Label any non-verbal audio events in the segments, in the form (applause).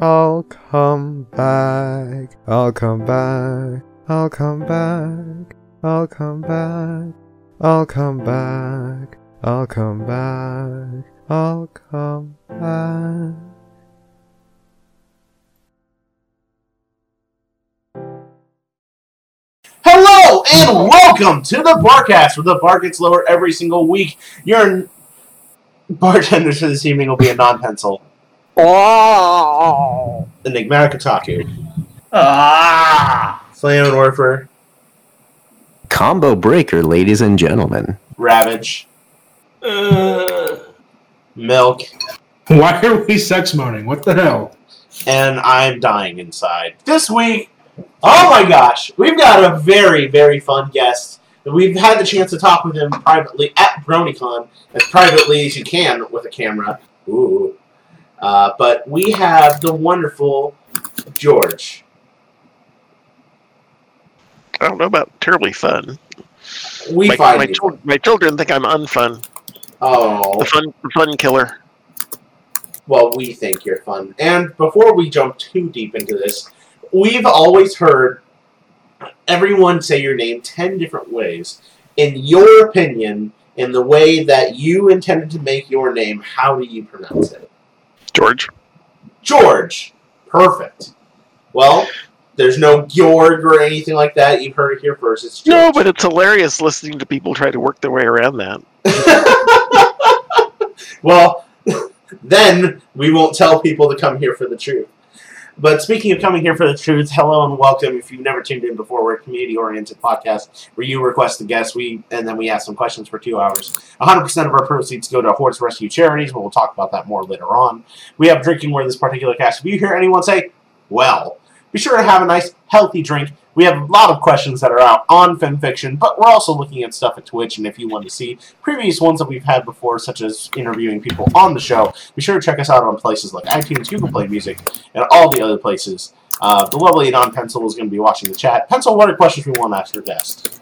I'll come back. I'll come back. I'll come back. I'll come back. I'll come back. I'll come back. I'll come back. Hello and welcome to the Barcast, where the bar gets lower every single week. Your bartender for this evening will be a non-pencil, Oh. enigmatic otaku, Ah. Flamin' Warfer, Combo breaker, ladies and gentlemen. Ravage, Uh. Milk, Why are we sex moaning? What the hell? and I'm dying inside. This week, oh my gosh, we've got a very, very fun guest. We've had the chance to talk with him privately at BronyCon, as privately as you can with a camera. Ooh. Uh, but we have the wonderful George. I don't know about terribly fun. We my, find my, you. my children think I'm unfun. Oh, The fun, the fun killer. well, we think you're fun. And before we jump too deep into this, we've always heard everyone say your name 10 different ways. In your opinion, in the way that you intended to make your name, how do you pronounce it? George. George. Perfect. Well, there's no Georg or anything like that. You've heard it here first. It's George. No, but it's hilarious listening to people try to work their way around that. (laughs) well, (laughs) then we won't tell people to come here for the truth. But speaking of coming here for the truth, hello and welcome. If you've never tuned in before, we're a community-oriented podcast where you request a guest, we and then we ask some questions for two hours. 100% of our proceeds go to horse rescue charities, but we'll talk about that more later on. We have drinking where this particular cast. If you hear anyone say, "Well," be sure to have a nice, healthy drink. We have a lot of questions that are out on FimFiction, but we're also looking at stuff at Twitch, and if you want to see previous ones that we've had before, such as interviewing people on the show, be sure to check us out on places like iTunes, Google Play Music, and all the other places. Uh, the lovely non Pencil is going to be watching the chat. Pencil, what are questions we want to ask your guest?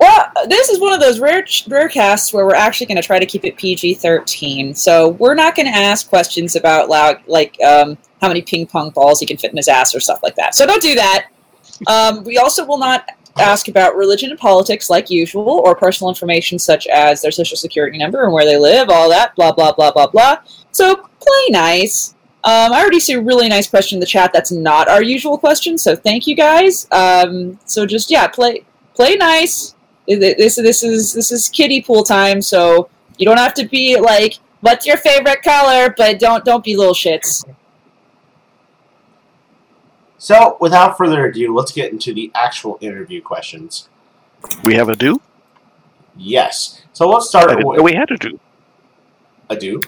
Well, this is one of those rare rare casts where we're actually going to try to keep it PG thirteen. So we're not going to ask questions about like like um, how many ping pong balls he can fit in his ass or stuff like that. So don't do that. Um, we also will not ask about religion and politics like usual, or personal information such as their social security number and where they live, all that, blah blah blah blah blah. So play nice. Um, I already see a really nice question in the chat. That's not our usual question, so thank you guys. Um, so just yeah, play play nice. This this is this is kiddie pool time, so you don't have to be like, "What's your favorite color?" But don't don't be little shits. So, without further ado, let's get into the actual interview questions. We have a do. Yes. So let's I start didn't know with we had a do. a do.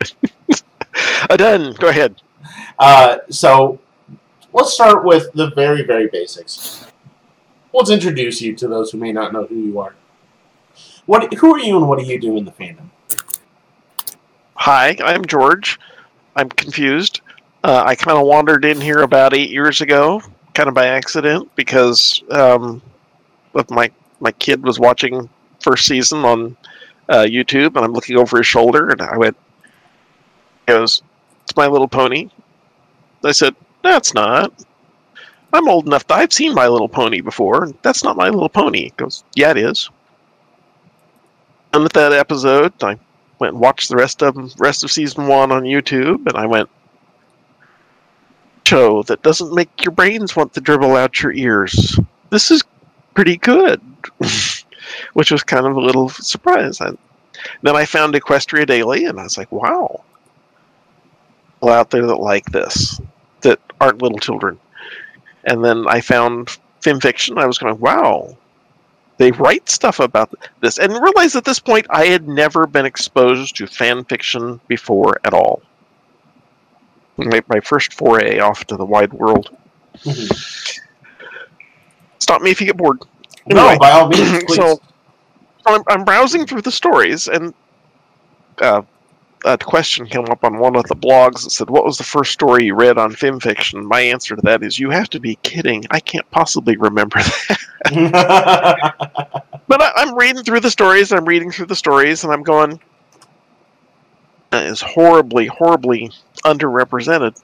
(laughs) A done. Go ahead. Uh, so let's start with the very, very basics. Let's introduce you to those who may not know who you are. What? Who are you, and what do you do in the fandom? Hi, I'm George. I'm confused. Uh, I kind of wandered in here about eight years ago, kind of by accident, because um, my my kid was watching first season on uh, YouTube, and I'm looking over his shoulder, and I went, "Goes, it's My Little Pony." I said, "That's not. I'm old enough that I've seen My Little Pony before. and That's not My Little Pony." He goes, "Yeah, it is." And with that episode, I went and watched the rest of rest of season one on YouTube, and I went show that doesn't make your brains want to dribble out your ears. This is pretty good, (laughs) which was kind of a little surprise. Then I found Equestria Daily, and I was like, wow, people out there that like this that aren't little children. And then I found fan fiction. I was going, wow, they write stuff about this, and realized at this point I had never been exposed to fan fiction before at all. My, my first foray off to the wide world. Stop me if you get bored. No, Anyway, by all means, (clears throat) please. so I'm, I'm browsing through the stories, and uh, a question came up on one of the blogs that said, "What was the first story you read on FimFiction?" My answer to that is, "You have to be kidding! I can't possibly remember that." (laughs) But I, I'm reading through the stories. I'm reading through the stories, and I'm going. is horribly, horribly underrepresented.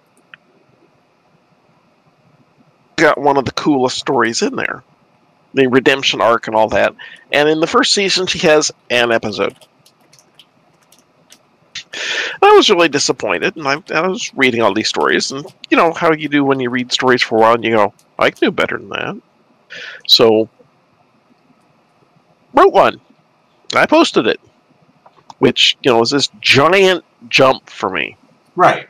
Got one of the coolest stories in there, the redemption arc and all that. And in the first season, she has an episode. I was really disappointed, and I, I was reading all these stories, and you know how you do when you read stories for a while, and you go, "I can do better than that." So, wrote one. I posted it, which you know was this giant jump for me, Right.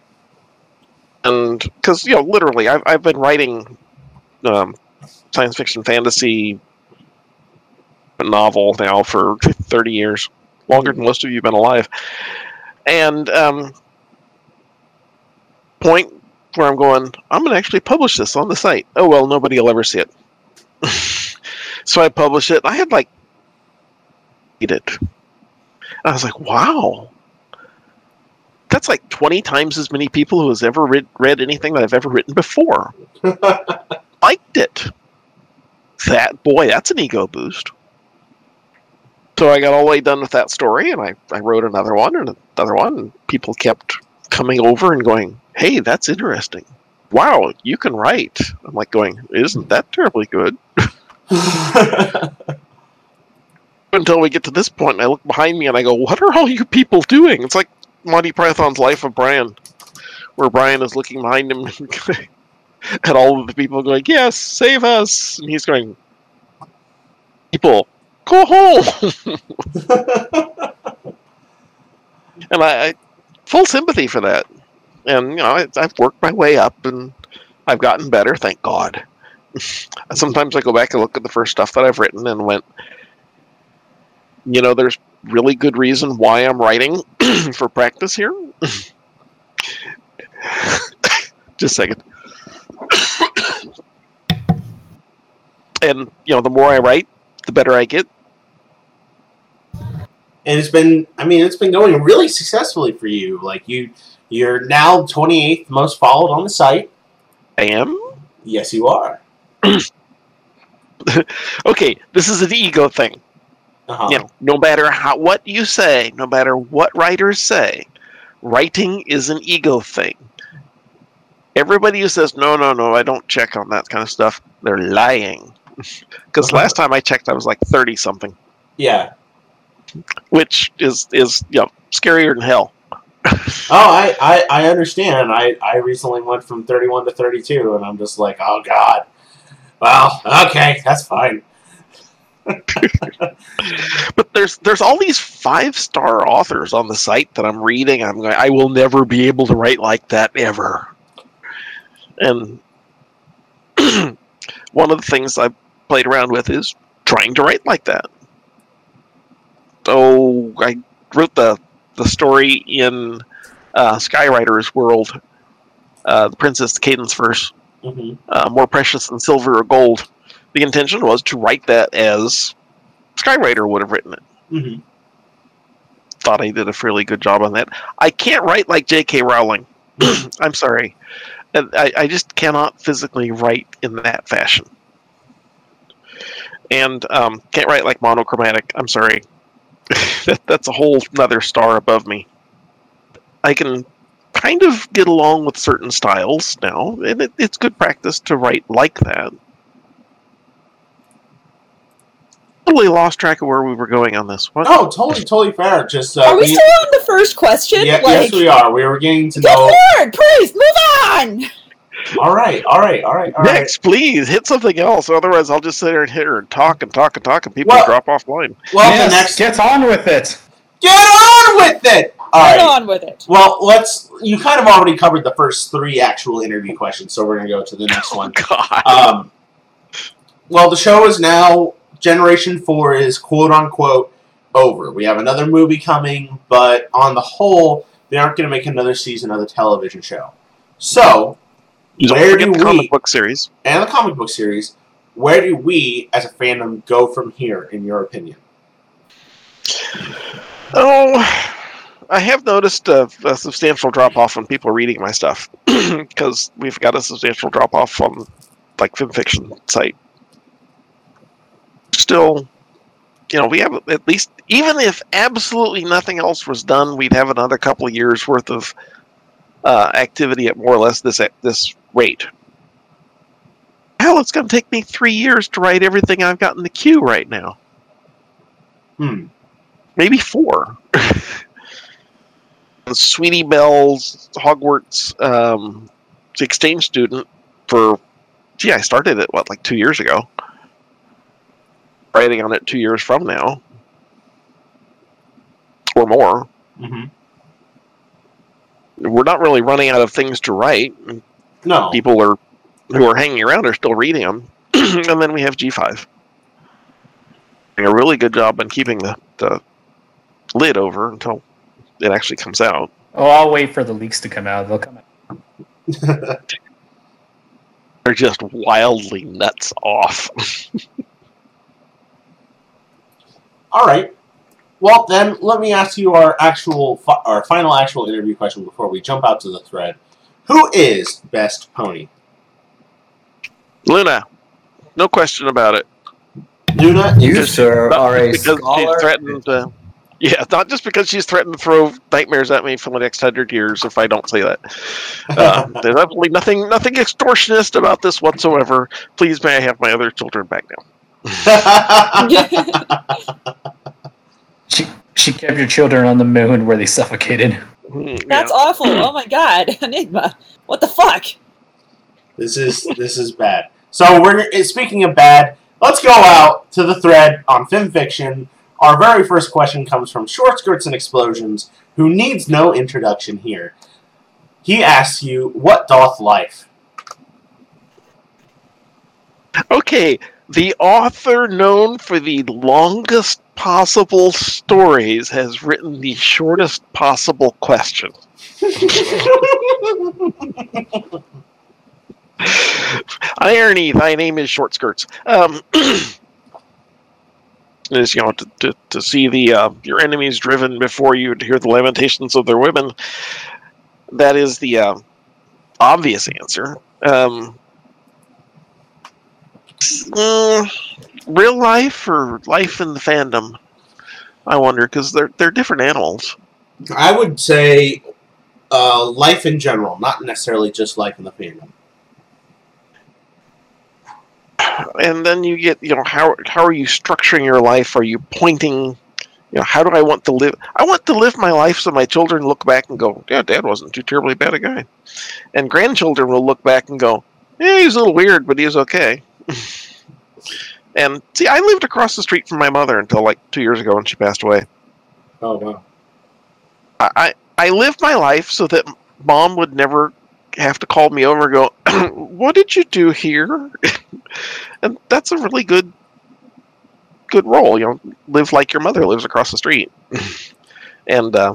and because you know literally, I've I've been writing um, science fiction fantasy novel now for thirty years, longer than most of you have been alive, and um, point where I'm going, I'm going to actually publish this on the site. Oh well, nobody will ever see it. (laughs) so I published it. I had like read it. I was like, wow. That's like 20 times as many people who has ever read, read anything that I've ever written before. (laughs) Liked it. That boy, that's an ego boost. So I got all the way done with that story, and I, I wrote another one and another one, and people kept coming over and going, "Hey, that's interesting. Wow, you can write." I'm like going, "Isn't that terribly good?" (laughs) Until we get to this point, and I look behind me and I go, "What are all you people doing?" It's like Monty Python's Life of Brian, where Brian is looking behind him (laughs) at all of the people going, "Yes, save us," and he's going, "People, go (laughs) home." (laughs) and I, I full sympathy for that. And you know, I, I've worked my way up, and I've gotten better, thank God. (laughs) Sometimes I go back and look at the first stuff that I've written and went, you know, there's really good reason why I'm writing (clears throat) for practice here. Just a second. (coughs) and you know, the more I write, the better I get. And it's been i mean it's been going really successfully for you like you you're now 28th most followed on the site I am yes you are (clears throat) okay. This is an ego thing. uh-huh. you know, no matter how what you say, no matter what writers say, writing is an ego thing. Everybody who says no, no, no, I don't check on that kind of stuff, they're lying. (laughs) Because Uh-huh. last time I checked, I was like thirty something, yeah which is is you know scarier than hell. oh I, I i understand i i recently went from 31 to 32 and i'm just like oh god well okay that's fine (laughs) But there's there's all these five star authors on the site that I'm reading. I'm going, I will never be able to write like that ever. And (clears throat) one of the things I played around with is trying to write like that. So I wrote the the story in uh, Skywriter's world, uh, the Princess Cadance verse, hmm uh, more precious than silver or gold. The intention was to write that as Skywriter would have written it. hmm Thought I did a fairly good job on that. I can't write like J.K. Rowling. (clears throat) I'm sorry. I, I just cannot physically write in that fashion. And um, can't write like monochromatic. I'm sorry. (laughs) that, that's a whole another star above me. I can kind of get along with certain styles now, and it, it's good practice to write like that. Totally lost track of where we were going on this. What? oh totally totally fair just uh, Are we we- still on the first question? yeah, like, yes we are we were getting to good know lord, please move on. All right all right all right all right Next, please hit something else. Otherwise, I'll just sit there and hit her and talk and talk and talk, and people Well- drop off line. well yes, the next get on with it. get on with it all Get right on with it. Well, let's. You kind of already covered the first three actual interview questions, so we're going to go to the next (laughs) one. God. Um, well, the show is now Generation Four is quote unquote over. We have another movie coming, but on the whole, they aren't going to make another season of the television show. So, You don't where forget do the comic we- book series. and the comic book series, where do we as a fandom go from here, in your opinion? Oh, I have noticed a, a substantial drop off on people reading my stuff (clears throat) because we've got a substantial drop off on like fan fiction site. Still, you know, we have at least, even if absolutely nothing else was done, we'd have another couple of years worth of uh, activity at more or less this at this rate. Hell, it's going to take me three years to write everything I've got in the queue right now. Hmm. Maybe four. (laughs) the Sweetie Belle's Hogwarts um, exchange student for, gee, I started it, what, like two years ago? Writing on it two years from now. Or more. hmm We're not really running out of things to write. No. People are who are hanging around are still reading them. (clears throat) and then we have G5. Doing a really good job on keeping the, the lid over until it actually comes out. Oh, I'll wait for the leaks to come out. They'll come out. (laughs) (laughs) They're just wildly nuts off. (laughs) All right. Well, then let me ask you our actual, fi- our final actual interview question before we jump out to the thread. Who is best pony? Luna, no question about it. Luna. You, Just- sir, Not are a because she scholar. threatened to, yeah, not just because she's threatened to throw nightmares at me for the next hundred years if I don't say that. Uh, (laughs) there's absolutely nothing, nothing extortionist about this whatsoever. Please, may I have my other children back now? (laughs) (laughs) She, she kept your children on the moon where they suffocated. That's yeah. awful. Oh my god, (laughs) Enigma. What the fuck? This is this is bad. So we're eh, speaking of bad. Let's go out to the thread on FimFiction. Our very first question comes from Short Skirts and Explosions, who needs no introduction here. He asks you, "What doth life?" Okay, the author known for the longest possible stories has written the shortest possible question. (laughs) Irony, thy name is short skirts. Um, (clears throat) is you know to, to, to see the uh, your enemies driven before you to hear the lamentations of their women. That is the uh, obvious answer. Um, uh, real life or life in the fandom? I wonder because they're they're different animals. I would say uh, life in general, not necessarily just life in the fandom. and then you get you know how how are you structuring your life are you pointing you know how do i want to live i want to live my life so my children look back and go yeah dad wasn't too terribly bad a guy and grandchildren will look back and go yeah he's a little weird but he's okay (laughs) and see i lived across the street from my mother until like two years ago when she passed away Oh wow. I, I I lived my life so that mom would never have to call me over and go, (clears throat) "What did you do here?" (laughs) and that's a really good good role. You know, live like your mother lives across the street, (laughs) and uh,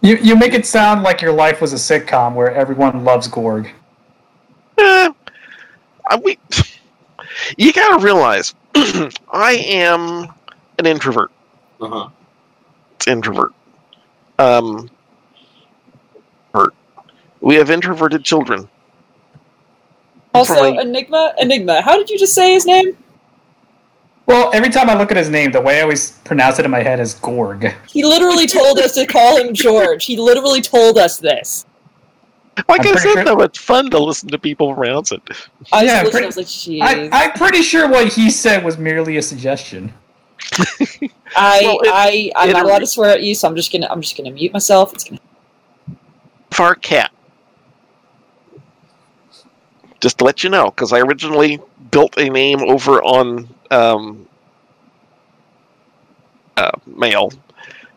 You, you make it sound like your life was a sitcom where everyone loves Gorg. eh, I, we you got to realize (clears throat) I am an introvert. Uh huh. It's introvert. Um, hurt. We have introverted children. Also, Probably- Enigma. Enigma. How did you just say his name? Well, every time I look at his name, the way I always pronounce it in my head is Gorg. He literally told us to call him George. He literally told us this. Like I'm I pretty said, sure- though, it's fun to listen to people pronounce it. I was Yeah, listening, pretty- I was like, jeez. I, I'm pretty sure what he said was merely a suggestion. (laughs) I, Well, it- I, I'm it- not allowed to swear at you, so I'm just gonna, I'm just gonna mute myself. It's gonna. Far cat. Just to let you know, because I originally built a name over on um, uh, mail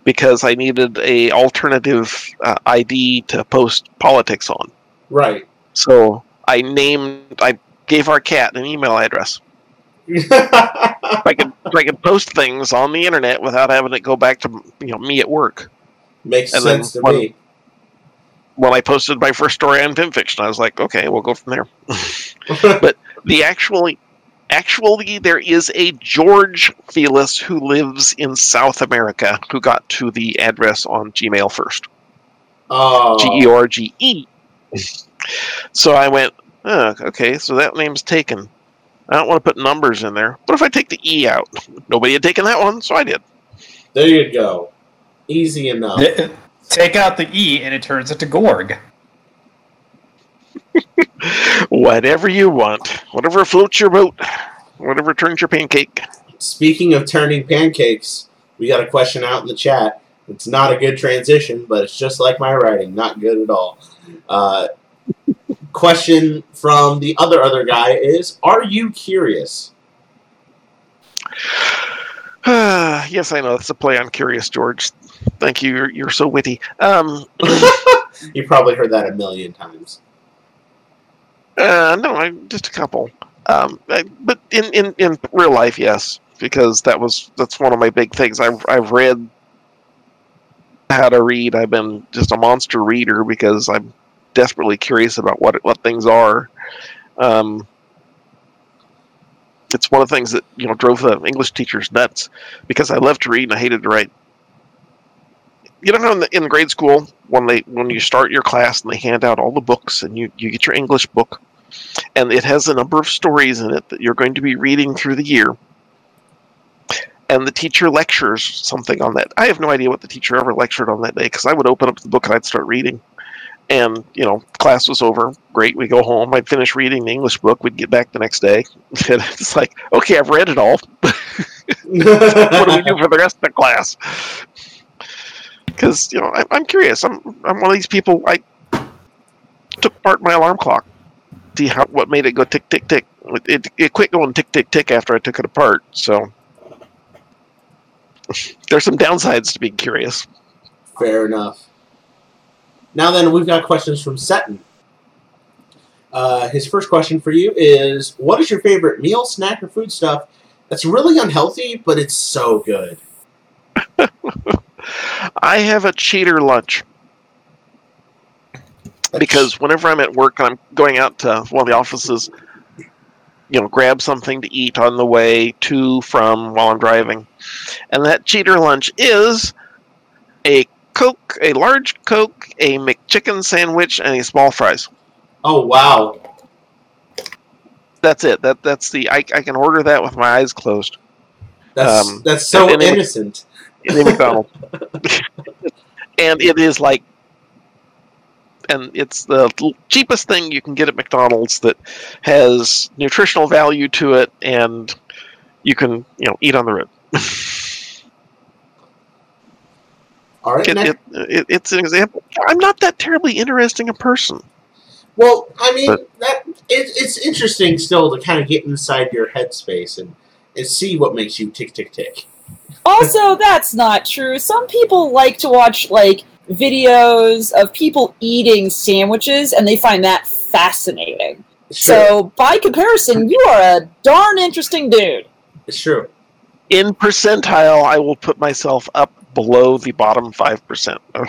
because I needed a alternative uh, ID to post politics on. Right. So I named, I gave our cat an email address. (laughs) I could, I could post things on the internet without having it go back to you know me at work. Makes And sense to one- me. When I posted my first story on FimFiction, I was like, okay, we'll go from there. (laughs) But the actually actually there is a George Felis who lives in South America who got to the address on Gmail first. Oh. G E O R G E. So I went, oh, okay, so that name's taken. I don't want to put numbers in there. What if I take the E out? Nobody had taken that one, so I did. There you go. Easy enough. Take out the E and it turns into Gorg. (laughs) Whatever you want. Whatever floats your boat. Whatever turns your pancake. Speaking of turning pancakes, we got a question out in the chat. It's not a good transition, but it's just like my writing, not good at all. Uh, question from the other other guy is: Are you curious? (sighs) yes, I know. It's a play on Curious George. Thank you. You're, you're so witty. Um, (laughs) you probably heard that a million times. Uh, no, I, just a couple. Um, I, but in, in, in real life, yes, because that was that's one of my big things. I've I've read how to read. I've been just a monster reader because I'm desperately curious about what what things are. Um, it's one of the things that you know drove the English teachers nuts because I loved to read and I hated to write. You know how in, the, in grade school when they when you start your class and they hand out all the books and you you get your English book and it has a number of stories in it that you're going to be reading through the year and the teacher lectures something on that. I have no idea what the teacher ever lectured on that day because I would open up the book and I'd start reading. And, you know, class was over. Great. We go home. I'd finish reading the English book. We'd get back the next day. (laughs) And it's like, okay, I've read it all. (laughs) what do we do for the rest of the class? Because, you know, I'm curious. I'm, I'm one of these people. I took apart my alarm clock. See how what made it go tick, tick, tick. It, it, it quit going tick, tick, tick after I took it apart. So (laughs) there's some downsides to being curious. Fair enough. Now then, we've got questions from Seton. Uh, his first question for you is: What is your favorite meal, snack, or food stuff that's really unhealthy, but it's so good? (laughs) I have a cheater lunch because whenever I'm at work and I'm going out to one of the offices, you know, grab something to eat on the way to from while I'm driving, and that cheater lunch is a Coke, a large Coke, a McChicken sandwich, and a small fries. Oh wow! That's it. That that's the I, I can order that with my eyes closed. That's Um, that's so and innocent. in McDonald's. (laughs) (laughs) and it is like, and it's the cheapest thing you can get at McDonald's that has nutritional value to it, and you can you know eat on the road. (laughs) All right. It, next- it, it, it's an example. I'm not that terribly interesting a person. well, I mean but- that it, it's interesting still to kind of get inside your headspace and and see what makes you tick tick tick. Also, that's not true. Some people like to watch like videos of people eating sandwiches, and they find that fascinating. It's true. So, by comparison, you are a darn interesting dude. it's true. In percentile, I will put myself up below the bottom five percent. (laughs)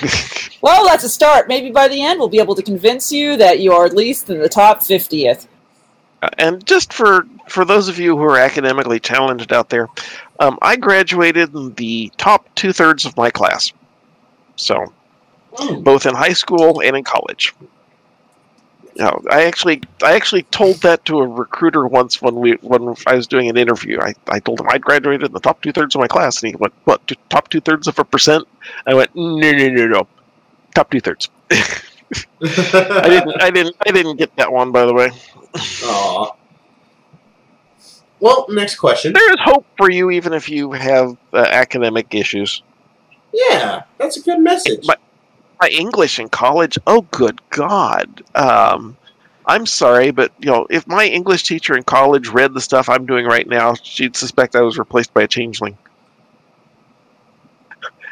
Well, that's a start. Maybe by the end, we'll be able to convince you that you are at least in the top 50th. Uh, and just for for those of you who are academically challenged out there, um, I graduated in the top two thirds of my class, so Mm. both in high school and in college. Now, I actually I actually told that to a recruiter once when we when I was doing an interview. I, I told him I'd graduated in the top two thirds of my class, and he went, "What? t- Top two thirds of a percent?" I went, "No, no, no, no, top two thirds." (laughs) I didn't I didn't I didn't get that one, by the way. Aw. Well, next question. There is hope for you, even if you have uh, academic issues. Yeah, that's a good message. My English in college, oh good God! Um, I'm sorry, but you know, if my English teacher in college read the stuff I'm doing right now, she'd suspect I was replaced by a changeling.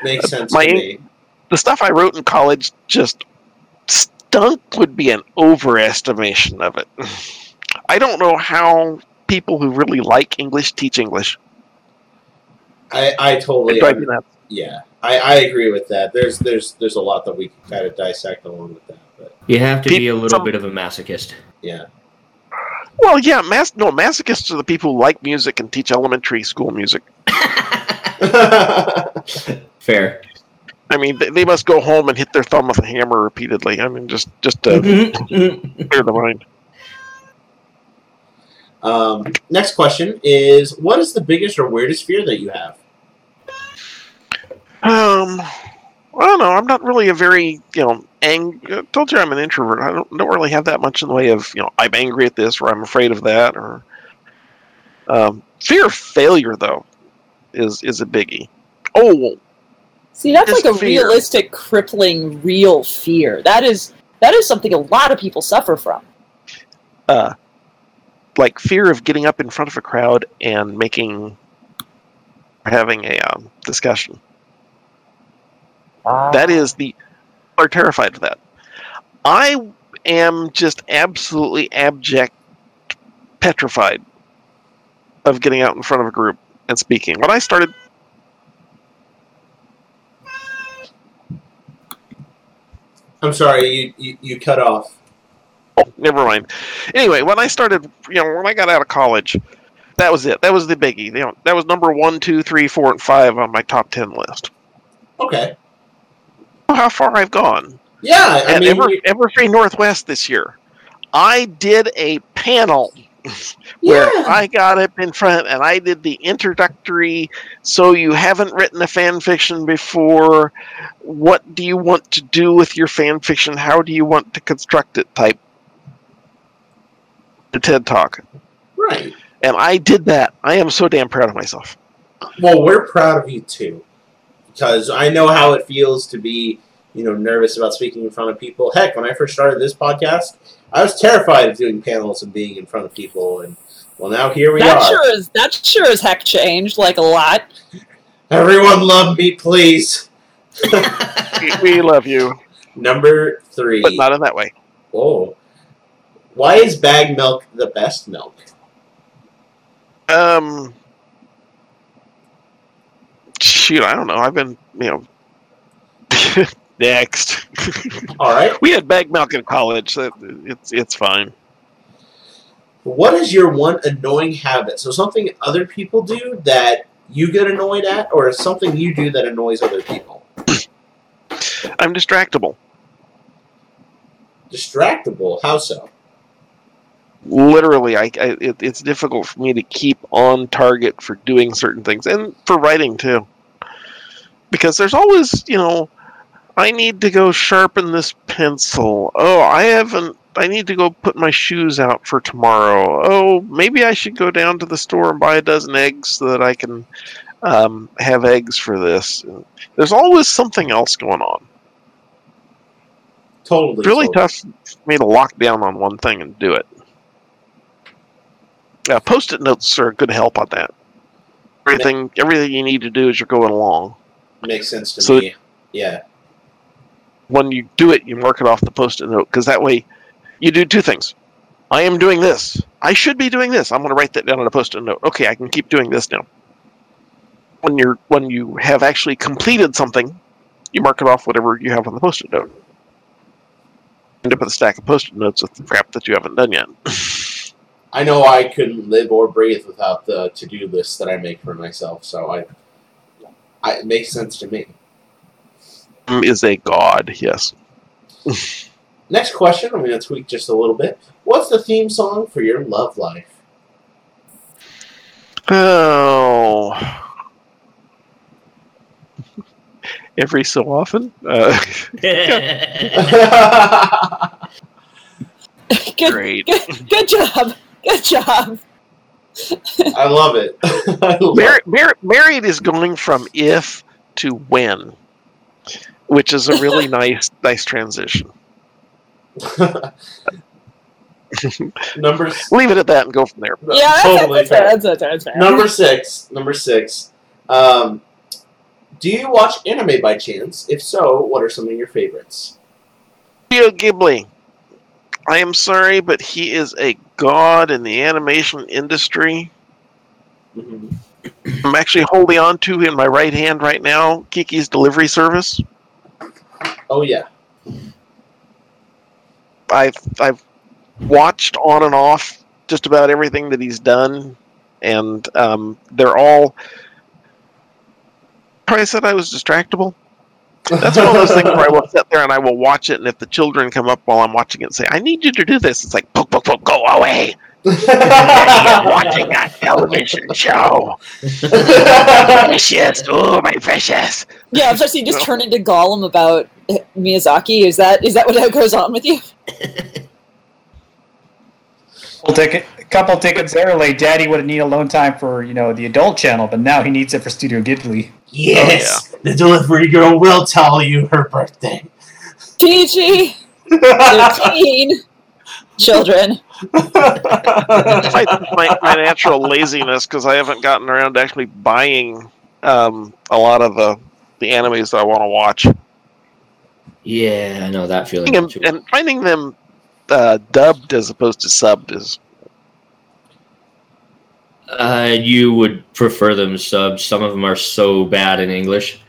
Makes sense my to me. The stuff I wrote in college just stunk. Would be an overestimation of it. (laughs) I don't know how people who really like English teach English. I, I totally It drives me nuts. yeah. I, I agree with that. There's there's there's a lot that we can kind of dissect along with that. But You have to be a little bit of a masochist. yeah. Well, yeah, mas- no, masochists are the people who like music and teach elementary school music. (laughs) (laughs) Fair. I mean, they, they must go home and hit their thumb with a hammer repeatedly. I mean, just just to (laughs) clear the mind. Um, next question is: What is the biggest or weirdest fear that you have? Um, I don't know. I'm not really a very, you know, ang- I told you I'm an introvert. I don't, don't really have that much in the way of, you know, I'm angry at this or I'm afraid of that or. Um, fear of failure, though, is is a biggie. Oh, See, that's like a fear. realistic, crippling, real fear. That is that is something a lot of people suffer from. uh, like fear of getting up in front of a crowd and making, having a um, discussion. That is ah. the are terrified of that. I am just absolutely abject, petrified of getting out in front of a group and speaking. When I started, I'm sorry, you, you, you cut off. oh, never mind. Anyway, when I started, you know, when I got out of college, that was it. That was the biggie. You know, that was number one, two, three, four, and five on my top ten list. Okay. How far I've gone. Yeah, I At mean, Ever, Everfree Northwest this year, I did a panel (laughs) where Yeah. I got up in front and I did the introductory. So you haven't written a fan fiction before. What do you want to do with your fan fiction? How do you want to construct it? Type the TED Talk, right. and I did that. I am so damn proud of myself. Well, we're proud of you too, because I know how it feels to be, you know, nervous about speaking in front of people. Heck, when I first started this podcast, I was terrified of doing panels and being in front of people, and well, now here we that are. sure is that sure as heck changed like a lot. Everyone love me, please. We, (laughs) we love you, Number three. but not in that way. Oh. Why is bag milk the best milk? Um, shoot, I don't know. I've been, you know, (laughs) next. (laughs) All right. we had bag milk in college. So it's it's fine. What is your one annoying habit? So something other people do that you get annoyed at, or something you do that annoys other people? (clears throat) I'm distractible. Distractible. How so? Literally, I, I it, it's difficult for me to keep on target for doing certain things and for writing too, because there's always you know, I need to go sharpen this pencil. Oh, I haven't. I need to go put my shoes out for tomorrow. Oh, maybe I should go down to the store and buy a dozen eggs so that I can um, have eggs for this. There's always something else going on. Totally. It's really totally. tough for me to lock down on one thing and do it. Yeah, post-it notes are a good help on that. Everything, everything you need to do as you're going along. Makes sense to So- me. Yeah. When you do it, you mark it off the post-it note because that way, you do two things. I am doing this. I should be doing this. I'm going to write that down on a post-it note. Okay, I can keep doing this now. When you're when you have actually completed something, you mark it off whatever you have on the post-it note. End up with a stack of post-it notes with the crap that you haven't done yet. I know I couldn't live or breathe without the to-do list that I make for myself, so I, I it makes sense to me. is a god, yes. (laughs) Next question, I'm going to tweak just a little bit. What's the theme song for your love life? Oh. Every so often. Uh, (laughs) (laughs) good, great. good, good job, good job. I love it. (laughs) I love Mar- mar- married is going from if to when, which is a really (laughs) nice nice transition. (laughs) number s- Leave it at that and go from there. Yeah, that's, totally that's fair. fair. That's, that's, that's fair. Number six. Number six. Um, do you watch anime by chance? If so, what are some of your favorites? Studio Ghibli. I am sorry, but he is a god in the animation industry. Mhm. I'm actually holding on to in my right hand right now Kiki's Delivery Service. Oh yeah. I've I've watched on and off just about everything that he's done, and um, they're all. I said I was distractible. That's one of those things where I will sit there and I will watch it, and if the children come up while I'm watching it and say, "I need you to do this," it's like, "Poke, poke, poke, go away! I'm (laughs) watching a television show. Precious, oh my precious. Yeah, especially you just turn into Gollum about Miyazaki. Is that is that what goes on with you? We'll take a couple tickets early. Daddy would need alone time for you know the adult channel, but now he needs it for Studio Ghibli. Yes, the delivery girl will tell you her birthday. PG thirteen children. my, my, my natural laziness because I haven't gotten around to actually buying um, a lot of the the animes that I want to watch. Yeah, I know that feeling. And, too. and finding them uh, dubbed as opposed to subbed is uh, you would prefer them subbed. Some of them are so bad in English.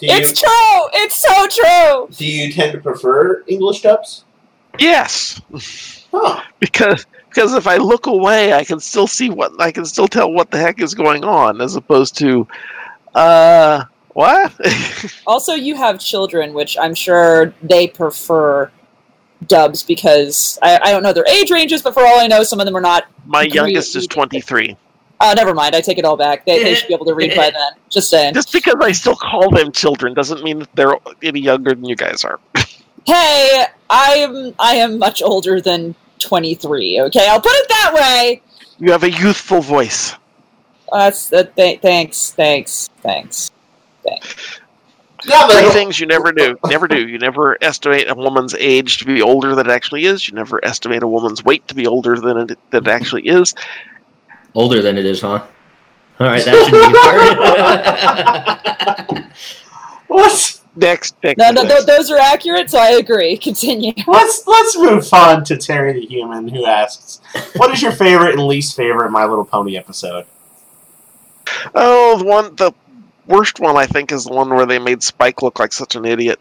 You, it's true. It's so true. Do you tend to prefer English dubs? Yes. Huh. (laughs) Because because if I look away, I can still see what I can still tell what the heck is going on, as opposed to, uh, what? (laughs) also, you have children, which I'm sure they prefer dubs because I, I, don't know their age ranges, but for all I know, some of them are not. My youngest is 23. Oh, never mind. I take it all back. They, they should be able to read by then. Just saying. Just because I still call them children doesn't mean that they're any younger than you guys are. (laughs) hey, I'm I am much older than 23. Okay, I'll put it that way. You have a youthful voice. That's uh, th- thanks, thanks, thanks, thanks. Yeah, Three things you never do. Never do. You never estimate a woman's age to be older than it actually is. You never estimate a woman's weight to be older than it, than it actually is. Older than it is, huh? All right, that should be (laughs) hard. (laughs) let's Next, next. No, no, next. th- those are accurate, so I agree. (laughs) Continue. let's let's move on to Terry the Human, who asks, "What is your favorite and least favorite My Little Pony episode?" Oh, the one, the worst one I think is the one where they made Spike look like such an idiot.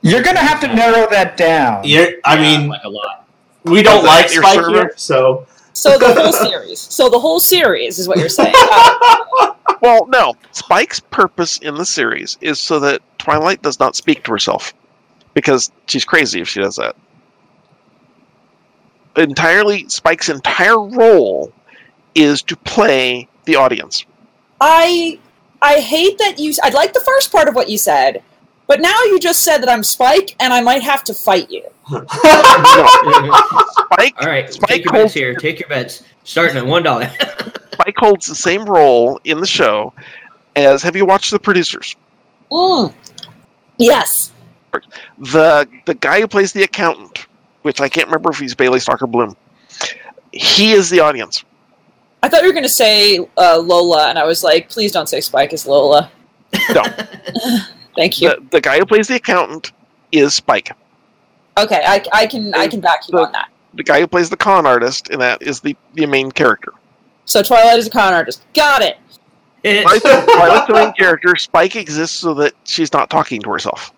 You're gonna have to narrow that down. Yeah, I Yeah, mean, like a lot. we don't like Spike here, so So the whole series. So the whole series is what you're saying. Uh, (laughs) Well, no. Spike's purpose in the series is so that Twilight does not speak to herself, because she's crazy if she does that. Entirely, Spike's entire role is to play the audience. I I hate that you. I like the first part of what you said, but now you just said that I'm Spike, and I might have to fight you. (laughs) Spike, All right, Spike take your holds- bets here. Take your bets. Starting at one dollar. (laughs) Spike holds the same role in the show as. Have you watched the producers? Mm. Yes. the the guy who plays the accountant, which I can't remember if he's Bialystock Bloom. He is the audience. I thought you were going to say uh, Lola, and I was like, please don't say Spike is Lola. No. (laughs) Thank you. The, the guy who plays the accountant is Spike. Okay, I, I can I can back you The- on that. The guy who plays the con artist in that is the, the main character. So Twilight is a con artist. Got it. Twilight's Twilight's the main (laughs) character. Spike exists so that she's not talking to herself.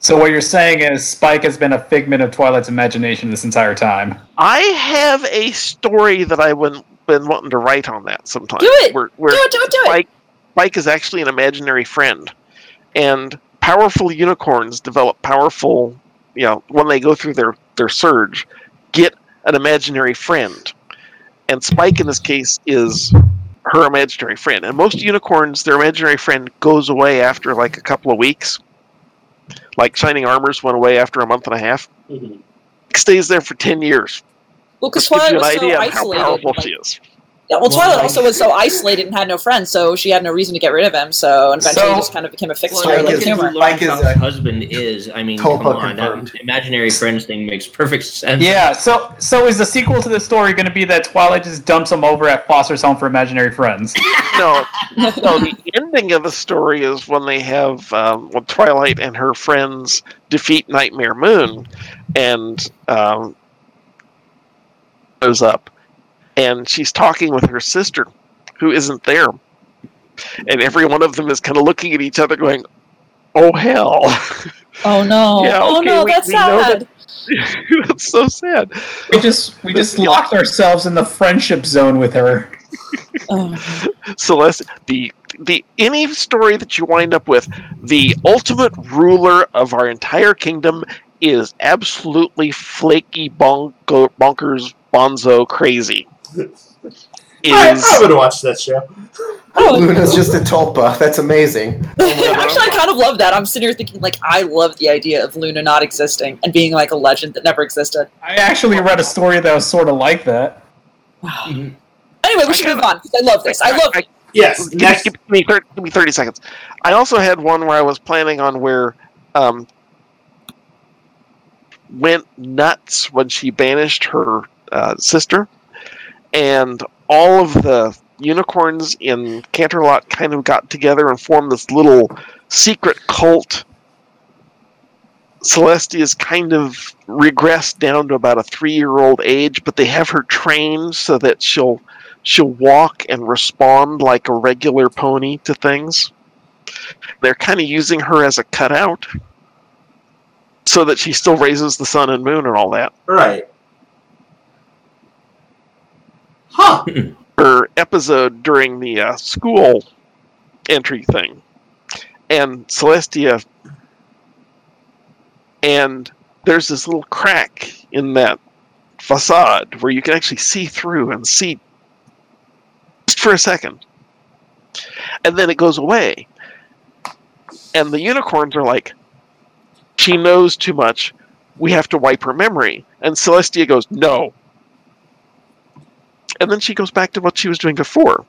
So what you're saying is Spike has been a figment of Twilight's imagination this entire time. I have a story that I've been, been wanting to write on that sometime. Do it! Where, where Do it, do it, do it. Spike, Spike is actually an imaginary friend, and powerful unicorns develop powerful. You know, when they go through their their surge, get an imaginary friend, and Spike in this case is her imaginary friend. And most unicorns, their imaginary friend goes away after like a couple of weeks. Like Shining Armors went away after a month and a half. Mhm. Stays there for ten years. Well, because Which gives Twilight you was so idea of how powerful like- she is. Yeah, well, Well, Twilight like- also was so isolated and had no friends, so she had no reason to get rid of him. So eventually, So- just kind of became a fixture. Well, like guess you humor. learn Spike is how a- husband is. I mean, come on, that imaginary friends thing makes perfect sense. Yeah. So so is the sequel to the story going to be that Twilight just dumps him over at Foster's home for imaginary friends? (laughs) No, no. The ending of the story is when they have um, when Twilight and her friends defeat Nightmare Moon, and um, goes up, and she's talking with her sister, who isn't there, and every one of them is kind of looking at each other, going, "Oh hell." Oh no! (laughs) Yeah, oh no, we- that's we know sad. (laughs) That's so sad. We just we just locked ourselves in the friendship zone with her. Oh. (laughs) Celeste, the the any story that you wind up with, the ultimate ruler of our entire kingdom is absolutely flaky bonk- bonkers bonzo crazy. I, Is I would watch that show. Oh, Luna's just a tulpa. That's amazing. (laughs) Actually, I kind of love that. I'm sitting here thinking, like, I love the idea of Luna not existing and being like a legend that never existed. I actually read a story that was sort of like that. Anyway, we should move on. I love this. I love. I- Yes. give, me- Next. give me 30, give me 30 seconds. I also had one where I was planning on where um, went nuts when she banished her uh, sister, and all of the unicorns in Canterlot kind of got together and formed this little secret cult. Celestia's kind of regressed down to about a three-year-old age, but they have her trained so that she'll she'll walk and respond like a regular pony to things. They're kind of using her as a cutout so that she still raises the sun and moon and all that. Right. Huh. (laughs) Her episode during the uh, school entry thing, and Celestia, and there's this little crack in that facade where you can actually see through and see just for a second. And then it goes away. And the unicorns are like, she knows too much. We have to wipe her memory. And Celestia goes, no. And then she goes back to what she was doing before.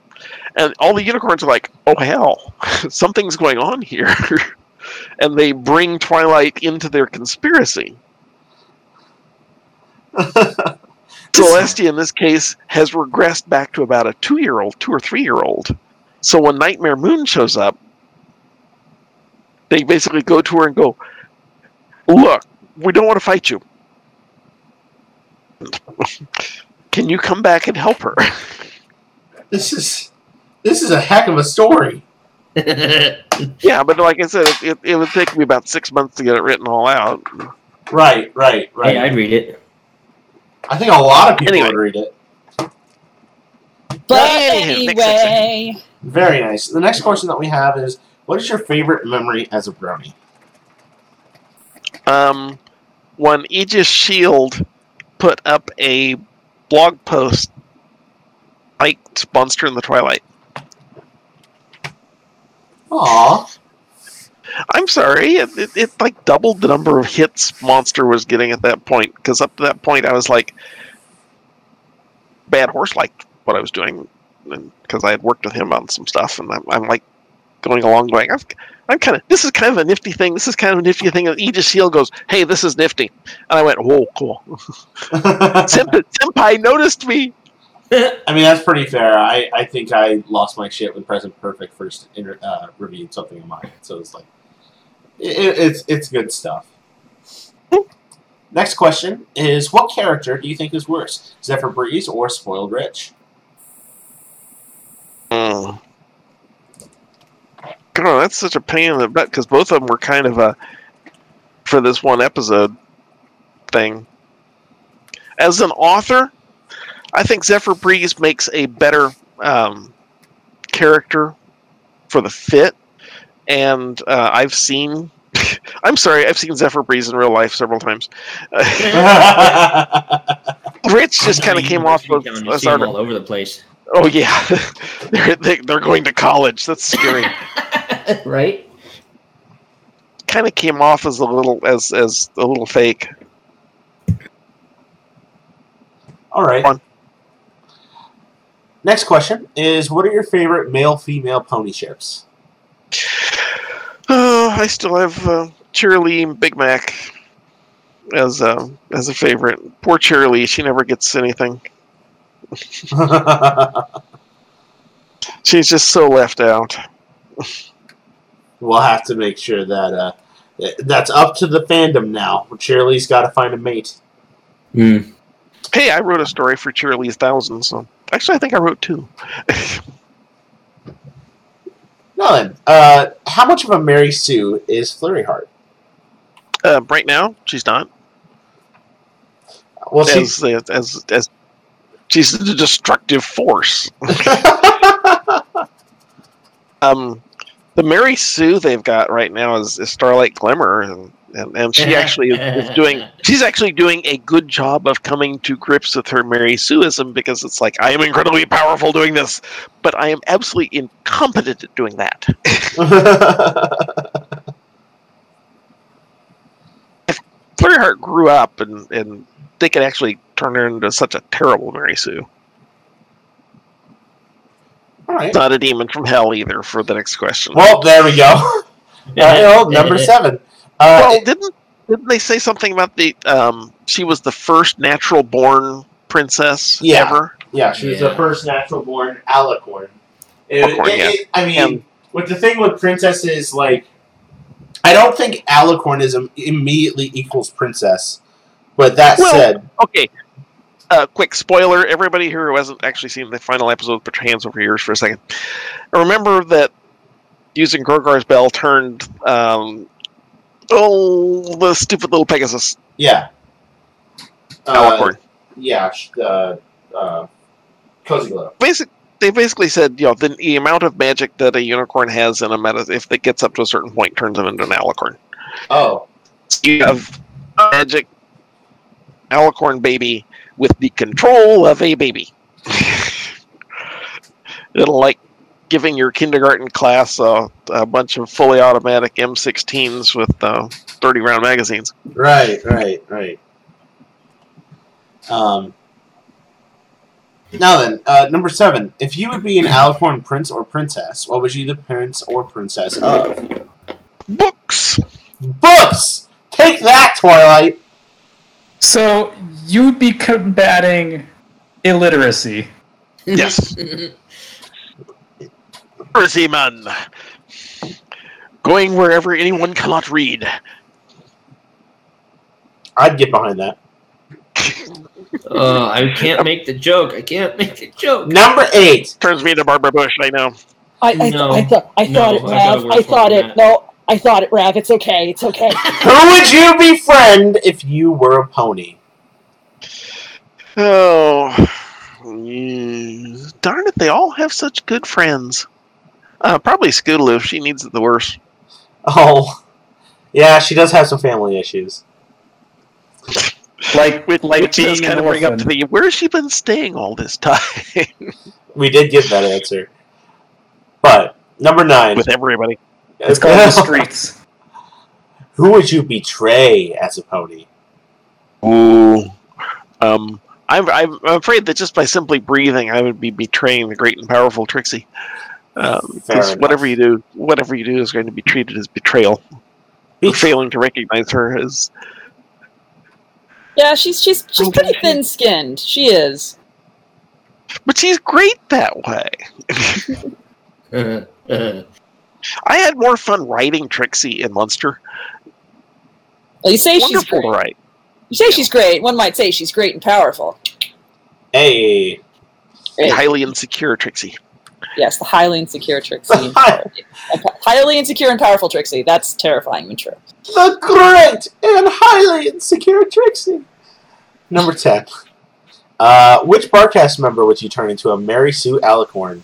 And all the unicorns are like, oh hell, (laughs) something's going on here. (laughs) and they bring Twilight into their conspiracy. (laughs) Celestia, in this case, has regressed back to about a two year old, two or three year old. So when Nightmare Moon shows up, they basically go to her and go, Look, we don't want to fight you. Can you come back and help her? (laughs) This is this is a heck of a story. (laughs) yeah, but like I said, it, it, it would take me about six months to get it written all out. Right, right, right. Hey, I'd read it. I think a lot of people Anyway. would read it. But Anywho, anyway, Very nice. The next question that we have is what is your favorite memory as a brony? Um, when Aegis Shield put up a blog post liked Monster in the Twilight. Aw. I'm sorry, it, it, it like doubled the number of hits Monster was getting at that point. Because up to that point, I was like, Bad Horse liked what I was doing, because I had worked with him on some stuff, and I'm, I'm like going along, going, I've, I'm kind of this is kind of a nifty thing. This is kind of a nifty thing. And Aegis Shield goes, "Hey, this is nifty," and I went, "Whoa, cool." (laughs) Senpai, Senpai noticed me. I mean, that's pretty fair. I, I think I lost my shit when Present Perfect first inter- uh, reviewed something of mine. So it's like, it- it's, it's good stuff. Next question is What character do you think is worse, Zephyr Breeze or Spoiled Rich? Mm. God, that's such a pain in the butt because both of them were kind of a for this one episode thing. As an author, I think Zephyr Breeze makes a better um, character for the fit, and uh, I've seen. (laughs) I'm sorry, I've seen Zephyr Breeze in real life several times. (laughs) Rich just kind of came off of Freetown, as see 'em our all over the place. Oh yeah, (laughs) they're they, they're going to college. That's scary. (laughs) right? kind of came off as a little as as a little fake. All right. Fun. Next question is What are your favorite male female pony ships? Uh, I still have uh, Cheerilee and Big Mac as uh, as a favorite. Poor Cheerilee, she never gets anything. (laughs) She's just so left out. (laughs) we'll have to make sure that uh, that's up to the fandom now. Cheerilee's got to find a mate. Hmm. Hey, I wrote a story for Cheerilee's Thousand, so actually I think I wrote two. (laughs) Now then, uh, how much of a Mary Sue is Flurry Heart? uh, right now, she's not. Well, she's as, as as she's a destructive force. (laughs) (laughs) Um, the Mary Sue they've got right now is, is Starlight Glimmer, and and, and she (laughs) actually is, is doing she's actually doing a good job of coming to grips with her Mary Sueism because it's like I am incredibly powerful doing this, but I am absolutely incompetent at doing that. (laughs) Flurry Heart grew up and and they could actually turn her into such a terrible Mary Sue. All right. Not a demon from hell either. For the next question. Well, there we go. (laughs) Uh, well, number seven. Uh, Well, didn't didn't they say something about the um she was the first natural born princess Yeah. ever? Yeah, she was Yeah. the first natural born alicorn. It- Alicorn, it- yeah. it- I mean, And- with the thing with princesses, like, I don't think alicornism immediately equals princess. But that Well- said, Okay. Uh, quick spoiler: everybody here who hasn't actually seen the final episode, put your hands over your ears for a second. Remember that using Grogar's bell turned um, oh the stupid little Pegasus yeah. Uh, alicorn. yeah, sh- uh, uh, Cozy Glow. Basic. They basically said, you know, the, the amount of magic that a unicorn has in a meta, if it gets up to a certain point, turns them into an alicorn. Oh, you have magic alicorn baby with the control of a baby. (laughs) It'll like giving your kindergarten class uh, a bunch of fully automatic M16s with uh, 30 round magazines. right, right, right. Um, now then, uh, number seven. If you would be an alicorn prince or princess, what would you be the prince or princess of? Books! Books! Take that, Twilight! So you'd be combating illiteracy. Yes. Literacy man. Going wherever anyone cannot read. I'd get behind that. (laughs) Uh, I can't make the joke. I can't make the joke. Number eight. Turns me into Barbara Bush, I know. I, I, No. I, thought I No, thought it, I got a Rav. worse I thought it. that. No, I thought it, Rav. It's okay. It's okay. (laughs) Who would you befriend if you were a pony? Oh, mm, darn it! They all have such good friends. Uh, probably Scootaloo. She needs it the worst. Oh, yeah, she does have some family issues. Like, Which, like which does kind of bring up to the where has she been staying all this time (laughs) We did get that answer. But, number nine. with everybody? It's called the (laughs) streets. Who would you betray as a pony? Ooh, um, I'm, I'm afraid that just by simply breathing, I would be betraying the great and powerful Trixie. Um, because enough. whatever you do, whatever you do is going to be treated as betrayal. Be- failing to recognize her as Yeah, she's she's she's pretty thin skinned. She is. But she's great that way. (laughs) (laughs) I had more fun writing Trixie in Monster. Well, you say she's Wonderful to great. write. You say she's great. One might say she's great and powerful. Hey. Great. Highly insecure Trixie. Yes, the highly insecure Trixie. (laughs) highly insecure and powerful Trixie. That's terrifying and true. The great and highly insecure Trixie. Number 10. Uh, which Barcast member would you turn into a Mary Sue Alicorn?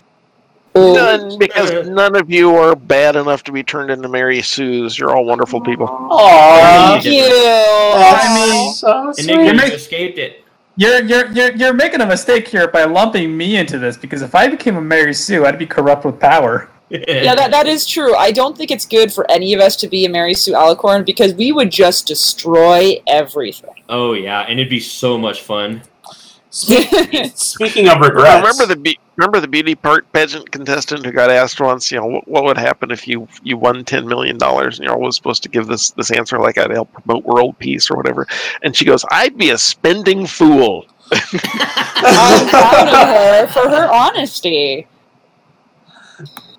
None, because none of you are bad enough to be turned into Mary Sue's. You're all wonderful people. Aww. Thank you. That's I mean, so sweet. Enigma make- escaped it. You're, you're you're you're making a mistake here by lumping me into this because if I became a Mary Sue, I'd be corrupt with power. (laughs) Yeah, that, that is true. I don't think it's good for any of us to be a Mary Sue Alicorn because we would just destroy everything. Oh yeah, and it'd be so much fun. Speak- (laughs) Speaking of regrets. Remember the be- remember the beauty part pageant contestant who got asked once, you know, what, what would happen if you you won ten million dollars and you're always supposed to give this this answer like I'd help promote world peace or whatever, and she goes, I'd be a spending fool. I'm proud of her for her honesty.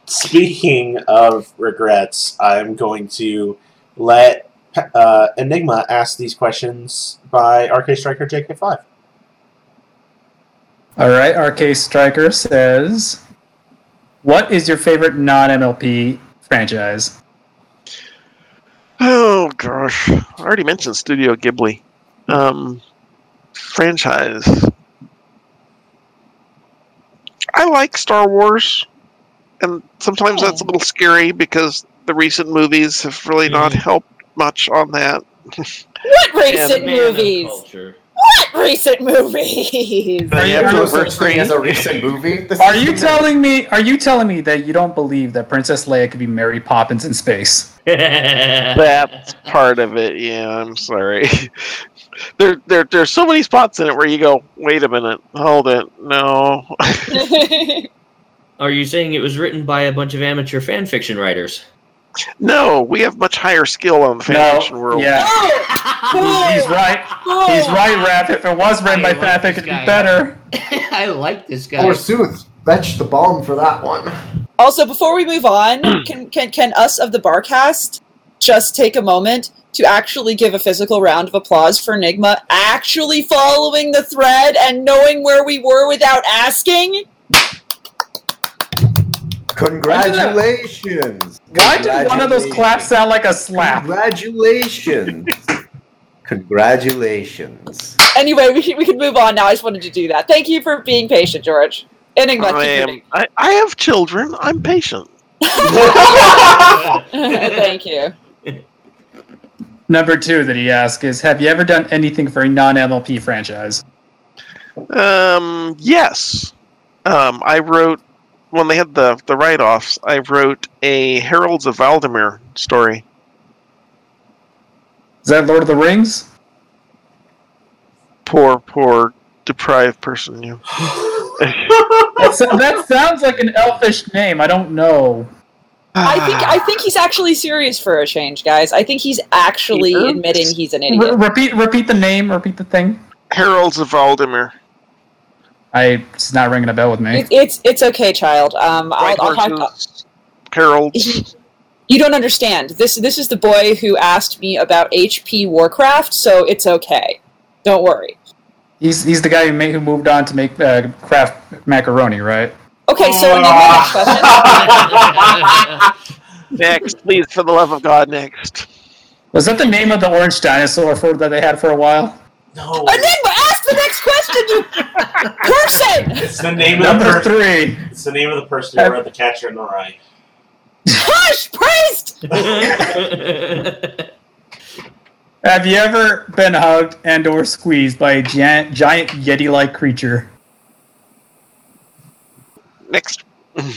Speaking of regrets, I'm going to let uh, Enigma ask these questions by RK Striker JK5. All right, RK Striker says, "What is your favorite non-MLP franchise?" Oh gosh, I already mentioned Studio Ghibli. Um, franchise. I like Star Wars, and sometimes that's a little scary because the recent movies have really not Mhm. helped much on that. What recent man movies? Culture. What recent movies? Are you- Yeah, are no you- such thing as a recent movie. (laughs) This Are you the- telling me? Are you telling me that you don't believe that Princess Leia could be Mary Poppins in space? (laughs) That's part of it. Yeah, I'm sorry. (laughs) There, there, there's so many spots in it where you go, wait a minute, hold it, no. Are you saying it was written by a bunch of amateur fan fiction writers? No, we have much higher skill on the fanfiction world. Yeah, he's right. He's right, Raph. If it was written I by like fanfic, it'd be better. (laughs) I like this guy. Forsooth, fetch the bomb for that one. Also, before we move on, (clears throat) can can can us of the Barcast just take a moment to actually give a physical round of applause for Enigma actually following the thread and knowing where we were without asking? Congratulations. Why did one of those claps sound like a slap? Congratulations. Congratulations. Anyway, we can, we can move on now. I just wanted to do that. Thank you for being patient, George. Enigma, I, am. I, I have children. I'm patient. (laughs) Thank you. Number two that he asked is, have you ever done anything for a non-MLP franchise? Um, yes. Um, I wrote when they had the the write offs. I wrote a Heralds of Valdemar story. Is that Lord of the Rings? Poor, poor deprived person. You. (laughs) That, so- that sounds like an elfish name. I don't know. I think I think he's actually serious for a change, guys. I think he's actually He admitting he's an Re- idiot. repeat, repeat the name. Repeat the thing. Heralds of Valdemar. I it's not ringing a bell with me. It, it's it's okay, child. Um, I'll, White I'll talk. horses, (laughs) You don't understand. This this is the boy who asked me about HP Warcraft, so it's okay. Don't worry. He's he's the guy who, made, who moved on to make uh, craft macaroni, right? Okay, so Enigma, next question. (laughs) next, please, for the love of God, next. Was that the name of the orange dinosaur for, that they had for a while? No, Enigma, ask the next question, you person. it's the name of the Number person. three. It's the name of the person who wrote the Catcher in the Rye. Hush, priest. (laughs) Have you ever been hugged and or squeezed by a giant, giant yeti-like creature? Next. I mean,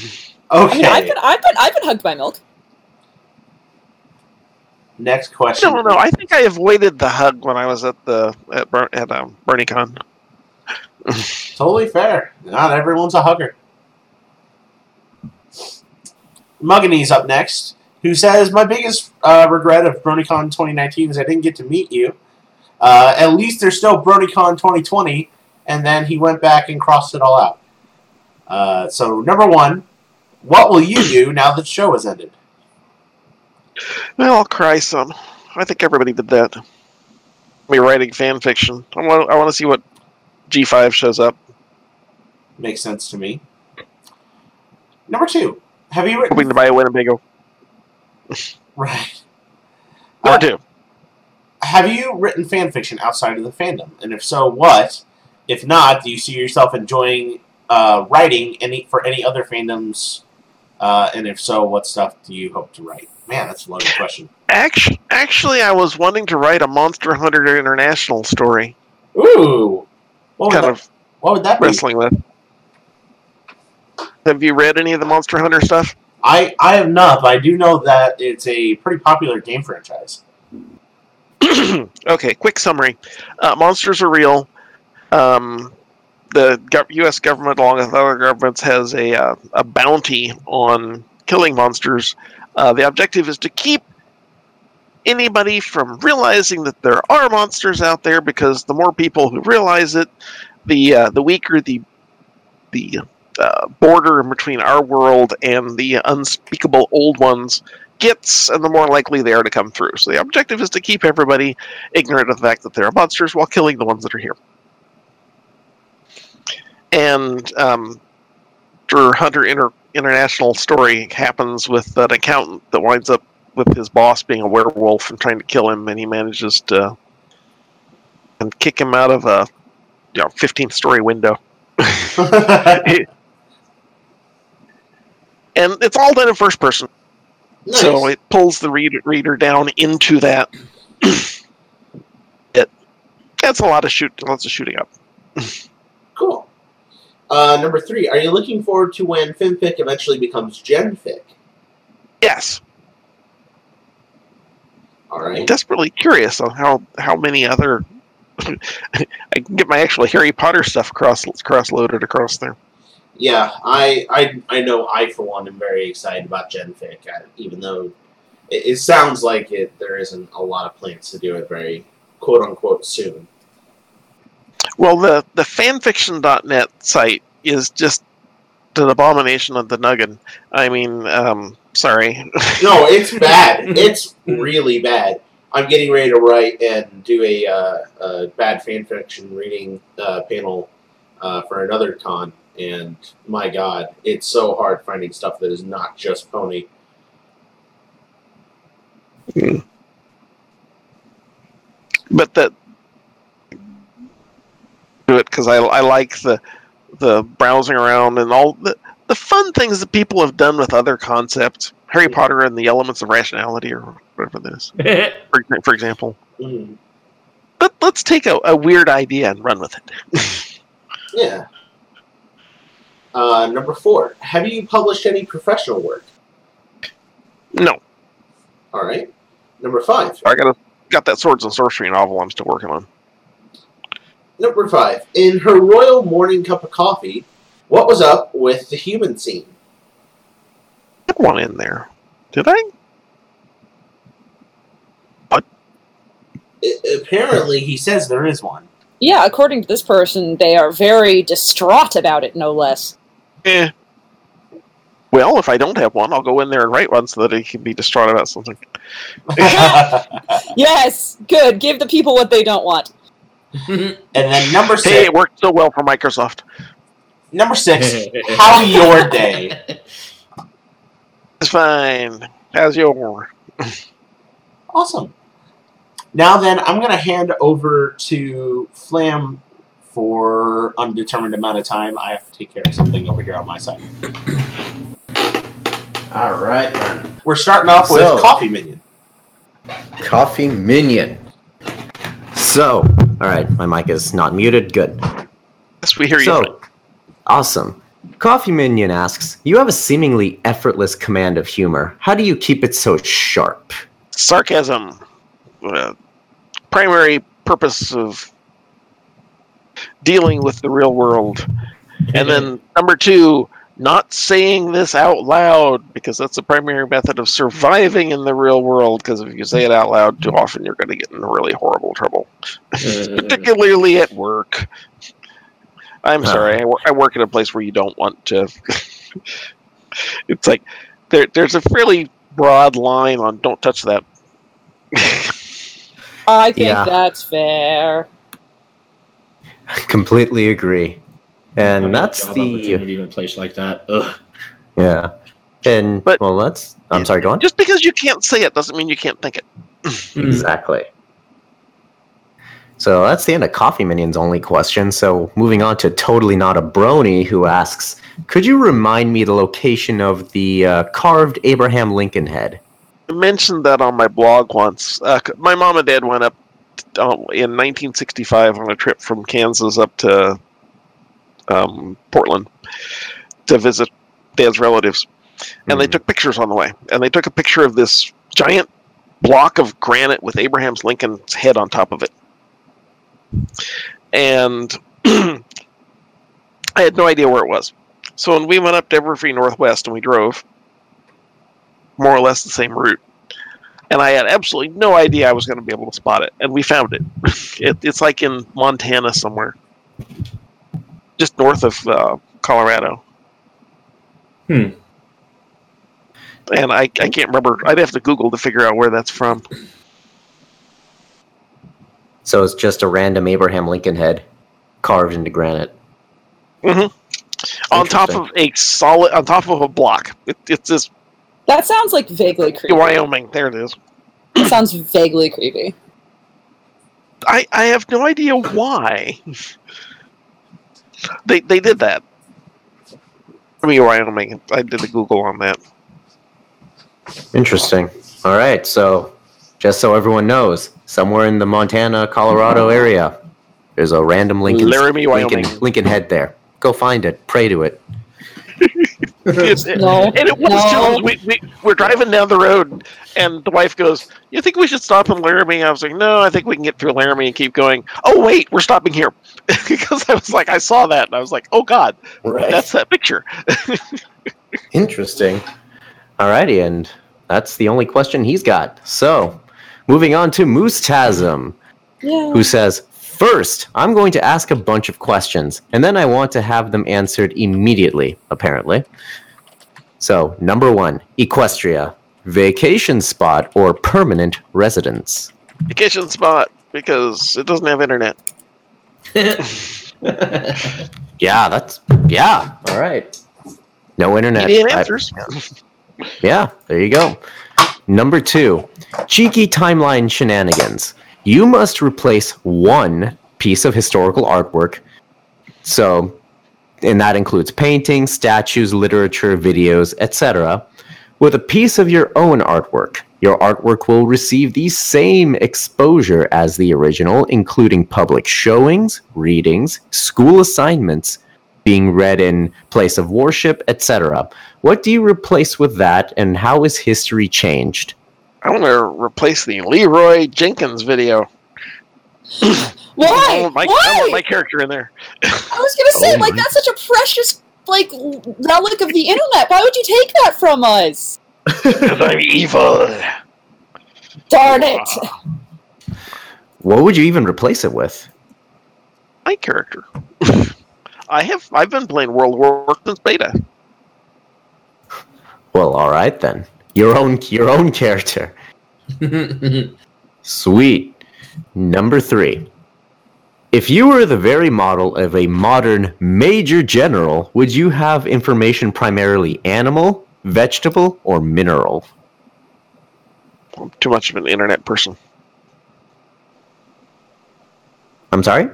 Okay. I've been I've been I've been hugged by milk. Next question. No, no. I think I avoided the hug when I was at the at, Bur- at um, BronyCon. (laughs) Totally fair. Not everyone's a hugger. Mugganee's up next, who says, My biggest uh, regret of BronyCon 2019 is I didn't get to meet you. Uh, at least there's still BronyCon 2020, and then he went back and crossed it all out. Uh, so, number one, what will you do now that the show has ended? Well, I'll cry some. I think everybody did that. Me writing fan fiction. I want. I want to see what G5 shows up. Makes sense to me. Number two, have you written. Hoping to buy a Winnebago. (laughs) Right. Number Uh, two. have you written fan fiction outside of the fandom? And if so, what? If not, do you see yourself enjoying uh, writing any for any other fandoms? Uh, and if so, what stuff do you hope to write? Man, that's a loaded question. Actually, actually, I was wanting to write a Monster Hunter International story. Ooh, what Kind that, of what would that be? wrestling with. Have you read any of the Monster Hunter stuff? I I have not, but I do know that it's a pretty popular game franchise. (clears throat) okay, quick summary. Uh, monsters are real. Um, the gov- U.S. government, along with other governments, has a uh, a bounty on killing monsters. Uh, the objective is to keep anybody from realizing that there are monsters out there, because the more people who realize it, the uh, the weaker the the uh, border in between our world and the unspeakable old ones gets, and the more likely they are to come through. So the objective is to keep everybody ignorant of the fact that there are monsters while killing the ones that are here. And um, Hunter Inter- International story happens with an accountant that winds up with his boss being a werewolf and trying to kill him, and he manages to and kick him out of a you know 15 story window. (laughs) and it's all done in first person. So it pulls the reader, reader down into that. (clears throat) it that's a lot of shoot, lots of shooting up. Cool. Uh, number three, are you looking forward to when FimFic eventually becomes GenFic? Yes, All right. I'm desperately curious on how how many other. (laughs) I can get my actual Harry Potter stuff cross cross loaded across there. Yeah, I, I I know I for one am very excited about GenFic, uh, even though it, it sounds like it there isn't a lot of plans to do it very quote unquote soon. Well, the the fanfiction.net site is just an abomination of the nuggin. I mean, um, sorry. (laughs) No, it's bad. (laughs) it's really bad. I'm getting ready to write and do a, uh, a bad fanfiction reading uh, panel uh, for another con, and my god, it's so hard finding stuff that is not just pony. but that do it because I, I like the the browsing around and all the the fun things that people have done with other concepts. Harry Potter and the Elements of Rationality, or whatever this, (laughs) for, for example. Mm, But let's take a, a weird idea and run with it. (laughs) yeah. Uh, number four, have you published any professional work? no, All right. Number five, I got a, got that Swords and Sorcery novel I'm still working on. Number five, in her royal morning cup of coffee, what was up with the human scene? Put one in there, did I? I- apparently, he says there is one. Yeah, according to this person, they are very distraught about it, no less. Eh. Well, if I don't have one, I'll go in there and write one so that he can be distraught about something. (laughs) (laughs) Yes, good. Give the people what they don't want. And then number six. Hey, it worked so well for Microsoft. Number six. (laughs) how your day? It's fine. How's your? Awesome. Now then, I'm going to hand over to Flam for undetermined amount of time. I have to take care of something over here on my side. All right, then. We're starting off with So- Coffee Minion. Coffee Minion. So, all right, my mic is not muted. Good. Yes, we hear you. So, awesome. Coffee Minion asks, You have a seemingly effortless command of humor. How do you keep it so sharp? Sarcasm. Uh, primary purpose of dealing with the real world. And then number two, not saying this out loud because that's the primary method of surviving in the real world. Because if you say it out loud too often, you're going to get in really horrible trouble, (laughs) particularly at work. I'm Ah. sorry, I, wor- I work at a place where you don't want to. (laughs) it's like there, there's a fairly broad line on don't touch that. (laughs) I think Yeah. that's fair. I Completely agree. And Having a that's job the. opportunity in a place like that. Ugh. Yeah. And, But- well, let's. I'm sorry, go on. Just because you can't say it doesn't mean you can't think it. Exactly. So that's the end of Coffee Minion's only question. So moving on to Totally Not a Brony, who asks, could you remind me the location of the uh, carved Abraham Lincoln head? I mentioned that on my blog once. Uh, my mom and dad went up uh, in 1965 on a trip from Kansas up to um, Portland to visit dad's relatives, and they Hmm. took pictures on the way. And they took a picture of this giant block of granite with Abraham's Lincoln's head on top of it. And (clears throat) I had no idea where it was. So when we went up to Everfree Northwest and we drove, more or less the same route. And I had absolutely no idea I was going to be able to spot it. And we found it. (laughs) it it's like in Montana somewhere, just north of uh, Colorado. Hmm. And I, I can't remember. I'd have to Google to figure out where that's from. So it's just a random Abraham Lincoln head carved into granite. hmm On top of a solid, on top of a block. It, it's this That sounds like vaguely creepy. Wyoming. There it is. It sounds vaguely creepy. I, I have no idea why. They they did that. I mean Wyoming. I did a Google on that. Interesting. All right. So, just so everyone knows, somewhere in the Montana, Colorado area, there's a random Lincoln, Laramie, Lincoln, Lincoln head there. Go find it. Pray to it. (laughs) It's- No, and it was no. Jones. We, we, we're driving down the road, and the wife goes, You think we should stop in Laramie? I was like, No, I think we can get through Laramie and keep going. Oh, wait, we're stopping here. (laughs) because I was like, I saw that, and I was like, Oh, God, Right. that's that picture. (laughs) Interesting. Alrighty, and that's the only question he's got. So, moving on to Moose Tasm, Yeah. who says, First, I'm going to ask a bunch of questions, and then I want to have them answered immediately, apparently. So, number one, Equestria, vacation spot or permanent residence? Vacation spot, because it doesn't have internet. (laughs) Yeah, that's, yeah, alright. No internet. Idiot I- answers. Yeah, there you go. Number two, cheeky timeline shenanigans. You must replace one piece of historical artwork. So, and that includes paintings, statues, literature, videos, etc., with a piece of your own artwork. Your artwork will receive the same exposure as the original, including public showings, readings, school assignments, being read in place of worship, etc. What do you replace with that, and how is history changed? I want to replace the Leeroy Jenkins video. (clears throat) I Why? want my, I Why? want my character in there. I was gonna say, Oh like, that's such a precious, like, relic of the internet. Why would you take that from us? Because I'm evil. Darn it! What would you even replace it with? My character. (laughs) I have. I've been playing World of War since beta. Well, all right then. Your own your own character. (laughs) Sweet. Number 3. If you were the very model of a modern major general, would you have information primarily animal, vegetable, or mineral? I'm too much of an internet person. I'm sorry?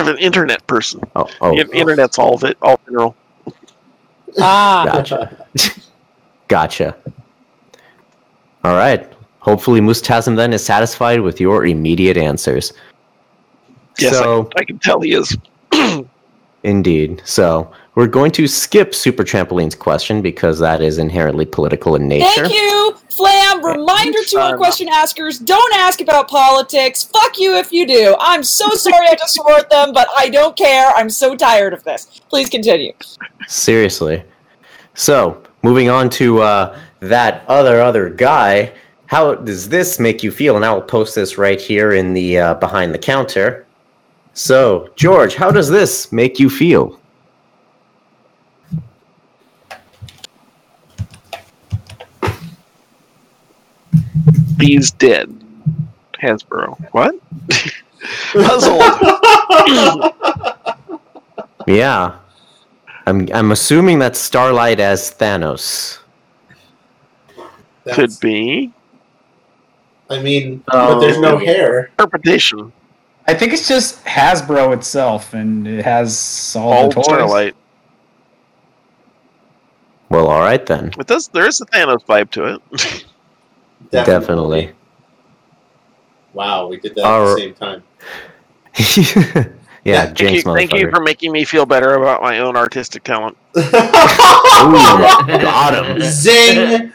I'm an internet person. Oh, oh The internet's all of it, all mineral. Ah, gotcha. (laughs) gotcha. All right. Hopefully, Mustasm then is satisfied with your immediate answers. Yes, so, I can tell he is. (clears throat) indeed. So, we're going to skip Super Trampoline's question because that is inherently political in nature. thank you, Flam. Reminder to our question askers: Don't ask about politics. Fuck you if you do. I'm so (laughs) sorry I just swore at them, but I don't care. I'm so tired of this. Please continue. Seriously. So, moving on to uh, that other other guy. How does this make you feel? And I will post this right here in the uh, behind the counter. So, George, how does this make you feel? He's dead. Hasbro. What? (laughs) Puzzled. (laughs) Yeah. I'm I'm assuming that's Starlight as Thanos. Could be. I mean, but oh, there's no hair. Interpretation. I think it's just Hasbro itself, and it has all, All the toys. Starlight. Well, all right then. It does. There is a Thanos vibe to it. Definitely. Wow, we did that Our- at the same time. (laughs) yeah, thank, you, thank you for making me feel better about my own artistic talent. (laughs) Ooh, got him. Zing!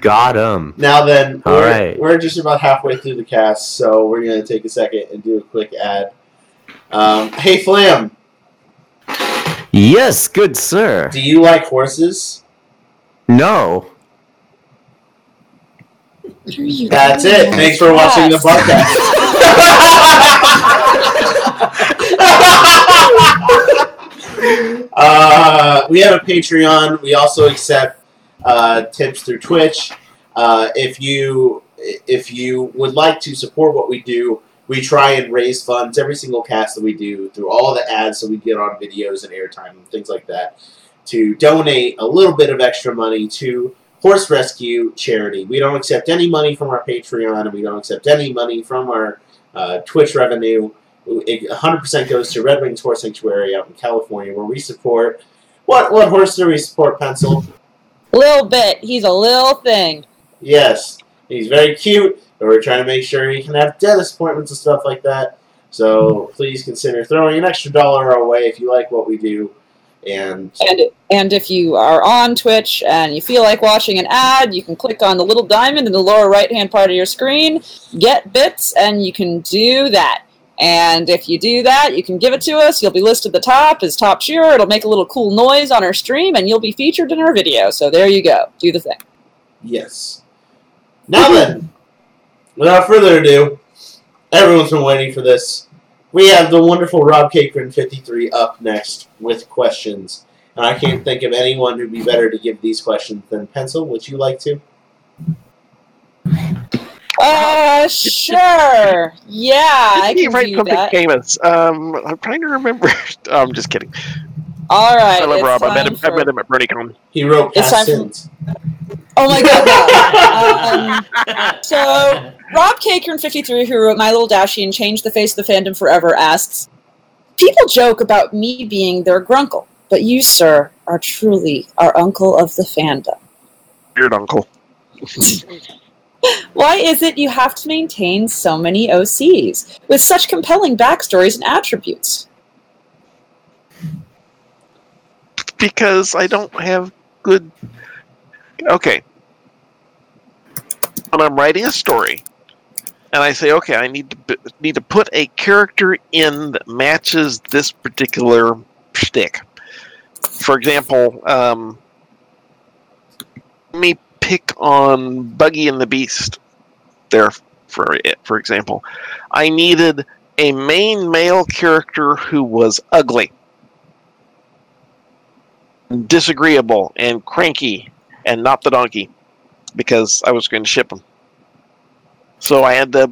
Got him. Now then, All we're, right. we're just about halfway through the cast, so we're going to take a second and do a quick ad. Um, hey, Flam, Yes, good sir. do you like horses? No. That's it. Thanks for watching the podcast. (laughs) uh, we have a Patreon. We also accept uh, tips through Twitch. Uh, if you if you would like to support what we do, we try and raise funds every single cast that we do through all the ads that we get on videos and airtime and things like that to donate a little bit of extra money to horse rescue charity. We don't accept any money from our Patreon, and we don't accept any money from our uh, Twitch revenue. It 100% goes to Red Wings Horse Sanctuary out in California, where we support what what horse do we support? Pencil. Little bit. He's a little thing. Yes, he's very cute, but we're trying to make sure he can have dentist appointments and stuff like that. So please consider throwing an extra dollar our way if you like what we do. And And and if you are on Twitch and you feel like watching an ad, you can click on the little diamond in the lower right hand part of your screen, get bits, and you can do that. And if you do that, you can give it to us. You'll be listed at the top as top cheerer. It'll make a little cool noise on our stream, and you'll be featured in our video. So there you go. Do the thing. yes. Now then, (laughs) without further ado, everyone's been waiting for this. We have the wonderful Rob Cakeran 53 up next with questions. And I can't think of anyone who'd be better to give these questions than Pencil. Would you like to? Uh, (laughs) sure. Yeah, I Didn't he can write do something that. famous? Um, I'm trying to remember. Oh, (laughs) I'm just kidding. All right. I love Rob. I met time him. I met him at BronyCon. He wrote It's Past time for- Oh my god. (laughs) um, so Rob Cakeran53, who wrote My Little Dashie and changed the face of the fandom forever, asks, People joke about me being their grunkle, but you, sir, are truly our uncle of the fandom. Weird uncle. Why is it you have to maintain so many OCs with such compelling backstories and attributes? because I don't have good. Okay. When I'm writing a story, and I say, okay, I need to need to put a character in that matches this particular shtick. For example, um, me pick on Buggy and the Beast. There, for it, for example, I needed a main male character who was ugly disagreeable and cranky and not the donkey because I was going to ship him. So I had to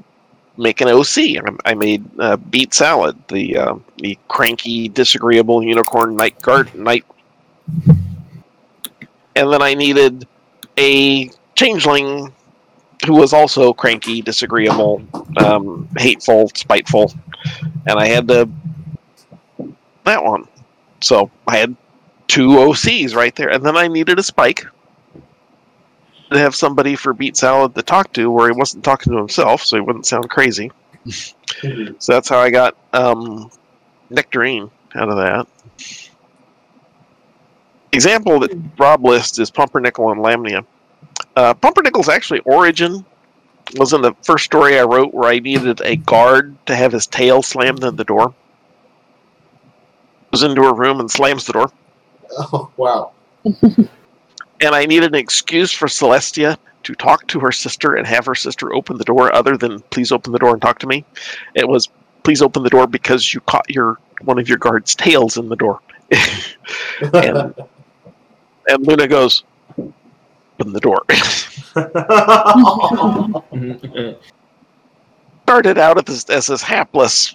make an OC. I- made uh, Beat Salad, the uh, the cranky, disagreeable unicorn night guard night, and then I needed a changeling who was also cranky, disagreeable, um, hateful, spiteful, and I had to that one. So I had two OCs right there, and then I needed a spike to have somebody for Beat Salad to talk to, where he wasn't talking to himself, so he wouldn't sound crazy. (laughs) so that's how I got um, Nectarine out of that. Example that Rob lists is Pumpernickel and Lamnia. Uh, Pumpernickel's actually origin was in the first story I wrote, where I needed a guard to have his tail slammed in the door. Goes into a room and slams the door Oh, wow. (laughs) and I needed an excuse for Celestia to talk to her sister and have her sister open the door other than please open the door and talk to me. It was please open the door because you caught your one of your guards' tails in the door. (laughs) and, and Luna goes, open the door. (laughs) (laughs) Started out as this, as this hapless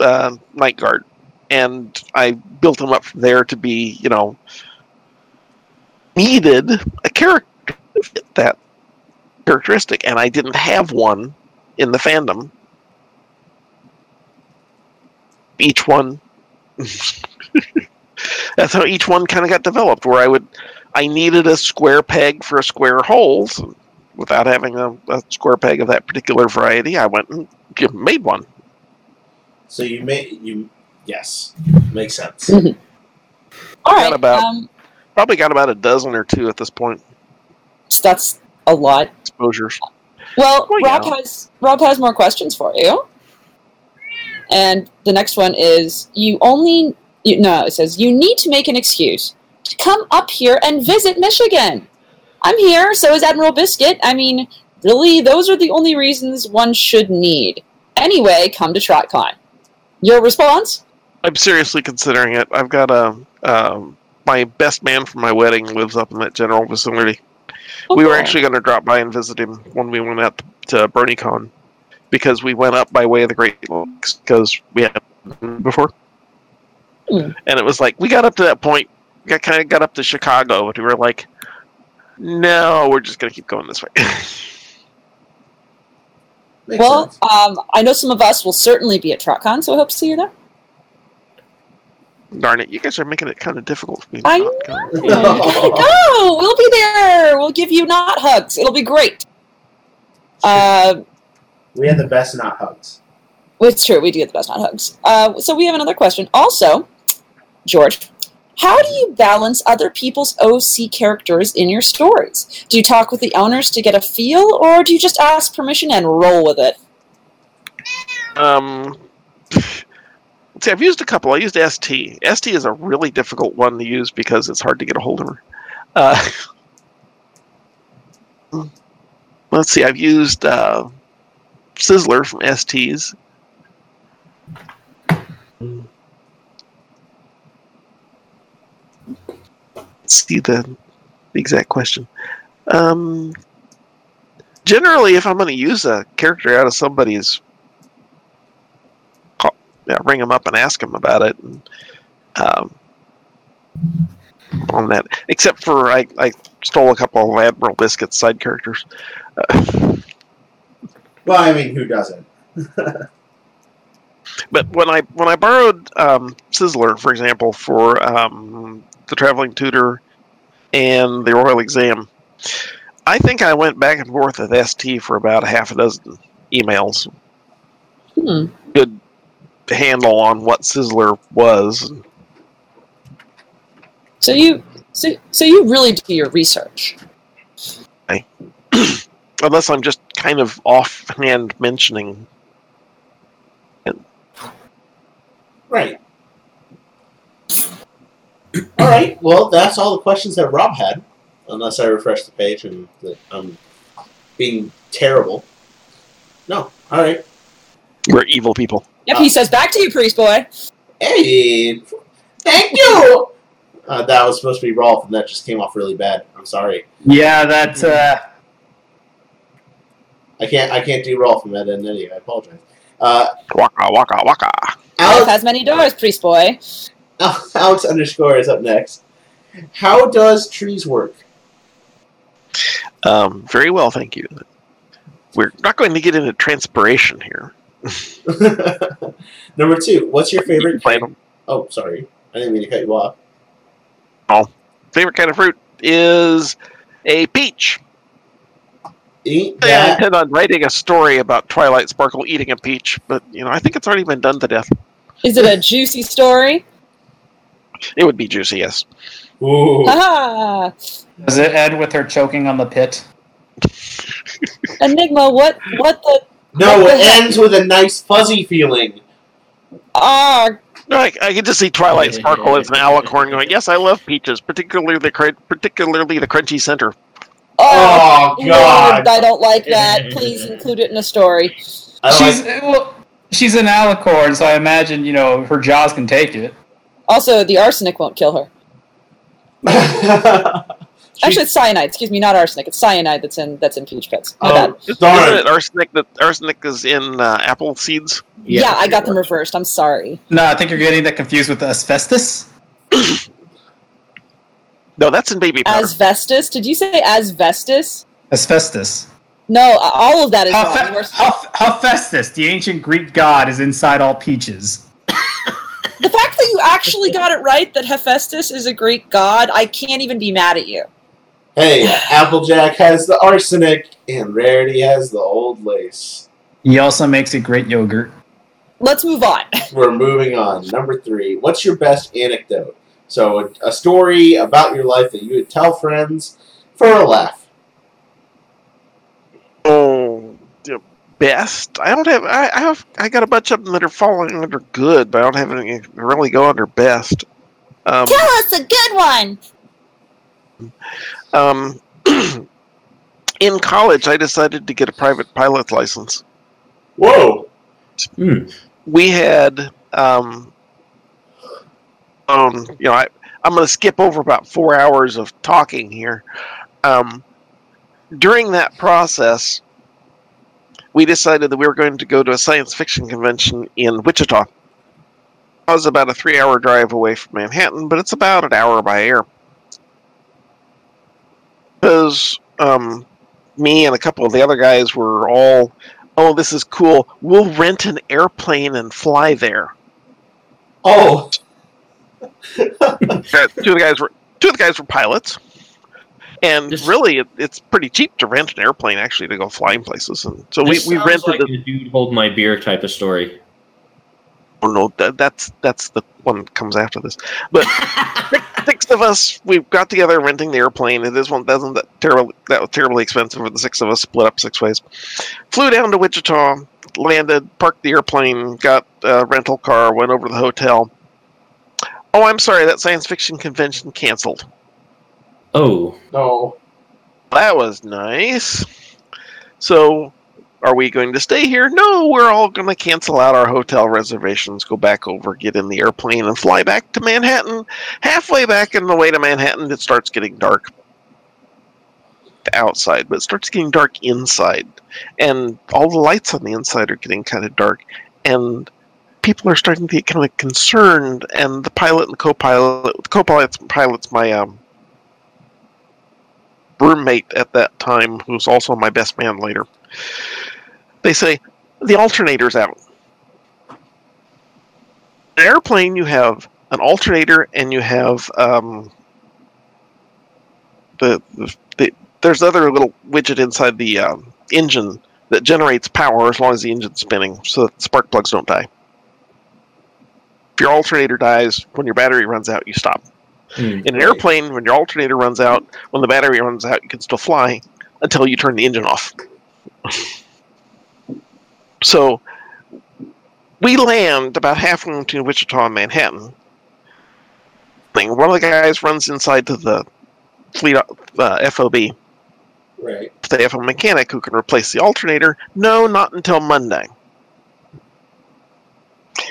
uh, night guard, and I built him up from there to be, you know, needed a character that characteristic, and I didn't have one in the fandom. Each one, (laughs) that's how each one kind of got developed. Where I would, I needed a square peg for a square hole. So without having a, a square peg of that particular variety, I went and made one. So you made you yes makes sense. (laughs) All right. Got about- um, Probably got about a dozen or two at this point that's a lot. exposures. Well, Well, Rob yeah. has Rob has more questions for you. And the next one is you only you, no, it says you need to make an excuse to come up here and visit Michigan. I'm here, so is Admiral Biscuit. I mean, really, those are the only reasons one should need. Anyway, come to TrotCon. Your response? I'm seriously considering it. I've got a um, my best man from my wedding lives up in that general vicinity. We were actually going to drop by and visit him when we went out to BronyCon because we went up by way of the Great Lakes because we had before, And it was like we got up to that point. We got kind of got up to Chicago, but we were like, no, we're just going to keep going this way. (laughs) Makes well, um, I know some of us will certainly be at TrotCon, so I hope to see you there. Darn it! You guys are making it kind of difficult for me. I not go. no, we'll be there. We'll give you not hugs. It'll be great. Uh, We had the best not hugs. it's true. We do get the best not hugs. Uh, so we have another question. Also, George, how do you balance other people's OC characters in your stories? Do you talk with the owners to get a feel, or do you just ask permission and roll with it? Um, see, I've used a couple. I used ST. ST is a really difficult one to use because it's hard to get a hold of her. Uh, (laughs) let's see. I've used uh, Sizzler from STs. See the, exact question. Um, generally, if I'm going to use a character out of somebody's yeah, ring them up and ask them about it. And, um, on that, except for I, I stole a couple of Admiral Biscuit's side characters. Uh, (laughs) Well, I mean, who doesn't? (laughs) but when I when I borrowed um, Sizzler, for example, for um, the traveling tutor and the royal exam, I think I went back and forth with ST for about a half a dozen emails. Hmm. Good handle on what Sizzler was. So you, so, so you really do your research. (clears throat) Unless I'm just kind of offhand mentioning. Right. All right. Well, that's all the questions that Rob had. Unless I refresh the page and that I'm being terrible. No. All right. We're evil people. Yep, he says back to you, priest boy. Hey, thank you. Uh, that was supposed to be Rolf, and that just came off really bad. I'm sorry. Yeah, that. Uh, I can't. I can't do Rolf from that end anyway. I apologize. Uh, Waka waka waka. Life Alex, has many doors, priest boy. (laughs) Alex underscore is up next. How does trees work? Um, very well, thank you. We're not going to get into transpiration here. (laughs) Number two. What's your favorite? (laughs) Plant 'em. Oh, sorry. I didn't mean to cut you off. Oh, favorite kind of fruit is a peach. Eat I intend on writing a story about Twilight Sparkle eating a peach, but you know, I think it's already been done to death. Is it a juicy story? It would be juicy, yes. Ooh. Haha! does it end with her choking on the pit? (laughs) Enigma, what, what the? No, What it the heck? ends with a nice fuzzy feeling. Ah, No, I, I can just see Twilight Sparkle as an alicorn going, "Yes, I love peaches, particularly the cr- particularly the crunchy center." Oh, Lord, God. I don't like that. (laughs) Please include it in a story. She's like. well, she's an alicorn, so I imagine you know her jaws can take it. Also, the arsenic won't kill her. (laughs) Actually, it's cyanide. Excuse me, not arsenic. It's cyanide that's in that's in peach pits. My bad. oh, Isn't it arsenic that arsenic is in uh, apple seeds? Yeah, I got them reversed. I'm sorry. No, I think you're getting that confused with asbestos. (coughs) No, that's in baby powder. Asbestos? Did you say asbestos? Asbestos. No, uh, all of that is wrong. Hepha- We're- Heph- Hephaestus, the ancient Greek god, is inside all peaches. The fact that you actually got it right that Hephaestus is a Greek god, I can't even be mad at you. Hey, Applejack has the arsenic, and Rarity has the old lace. He also makes a great yogurt. Let's move on. (laughs) We're moving on. Number three. What's your best anecdote? So, a, a story about your life that you would tell friends for a laugh. Oh, the best. I don't have. I, I have. I got a bunch of them that are falling under good, but I don't have any really go under best. Um, Tell us a good one. um, (clears throat) in college, I decided to get a private pilot's license. Whoa! We had, um, um, you know, I, I'm going to skip over about four hours of talking here. Um, during that process, we decided that we were going to go to a science fiction convention in Wichita. It was about a three hour drive away from Manhattan, but it's about an hour by air. Because um, me and a couple of the other guys were all, oh, this is cool. We'll rent an airplane and fly there. Oh! (laughs) two of the guys were two of the guys were pilots, and This- really, it, it's pretty cheap to rent an airplane actually to go flying places. And so we, we rented like the dude hold my beer type of story. Oh no, that, that's that's the one that comes after this. But (laughs) six of us, we got together renting the airplane. And this one wasn't that terribly that was terribly expensive. For the six of us, split up six ways. Flew down to Wichita, landed, parked the airplane, got a rental car, went over to the hotel. Oh, I'm sorry, that science fiction convention canceled. Oh, No. That was nice. So, are we going to stay here? No, we're all going to cancel out our hotel reservations, go back over, get in the airplane, and fly back to Manhattan. Halfway back in the way to Manhattan, it starts getting dark outside, but it starts getting dark inside. And all the lights on the inside are getting kind of dark. And people are starting to get kind of concerned. And the pilot and co pilot, the co pilot's pilot's my um, roommate at that time, who's also my best man later, they say the alternator's out. An airplane, you have an alternator, and you have um, the, the, the there's other little widget inside the um, engine that generates power as long as the engine's spinning, so that spark plugs don't die. If your alternator dies when your battery runs out, you stop. Hmm, In an right. airplane, when your alternator runs out, when the battery runs out, you can still fly until you turn the engine off. (laughs) so we land about halfway between Wichita and Manhattan. Thing. One of the guys runs inside to the fleet uh, FOB, Right. they have a mechanic who can replace the alternator. No, not until Monday.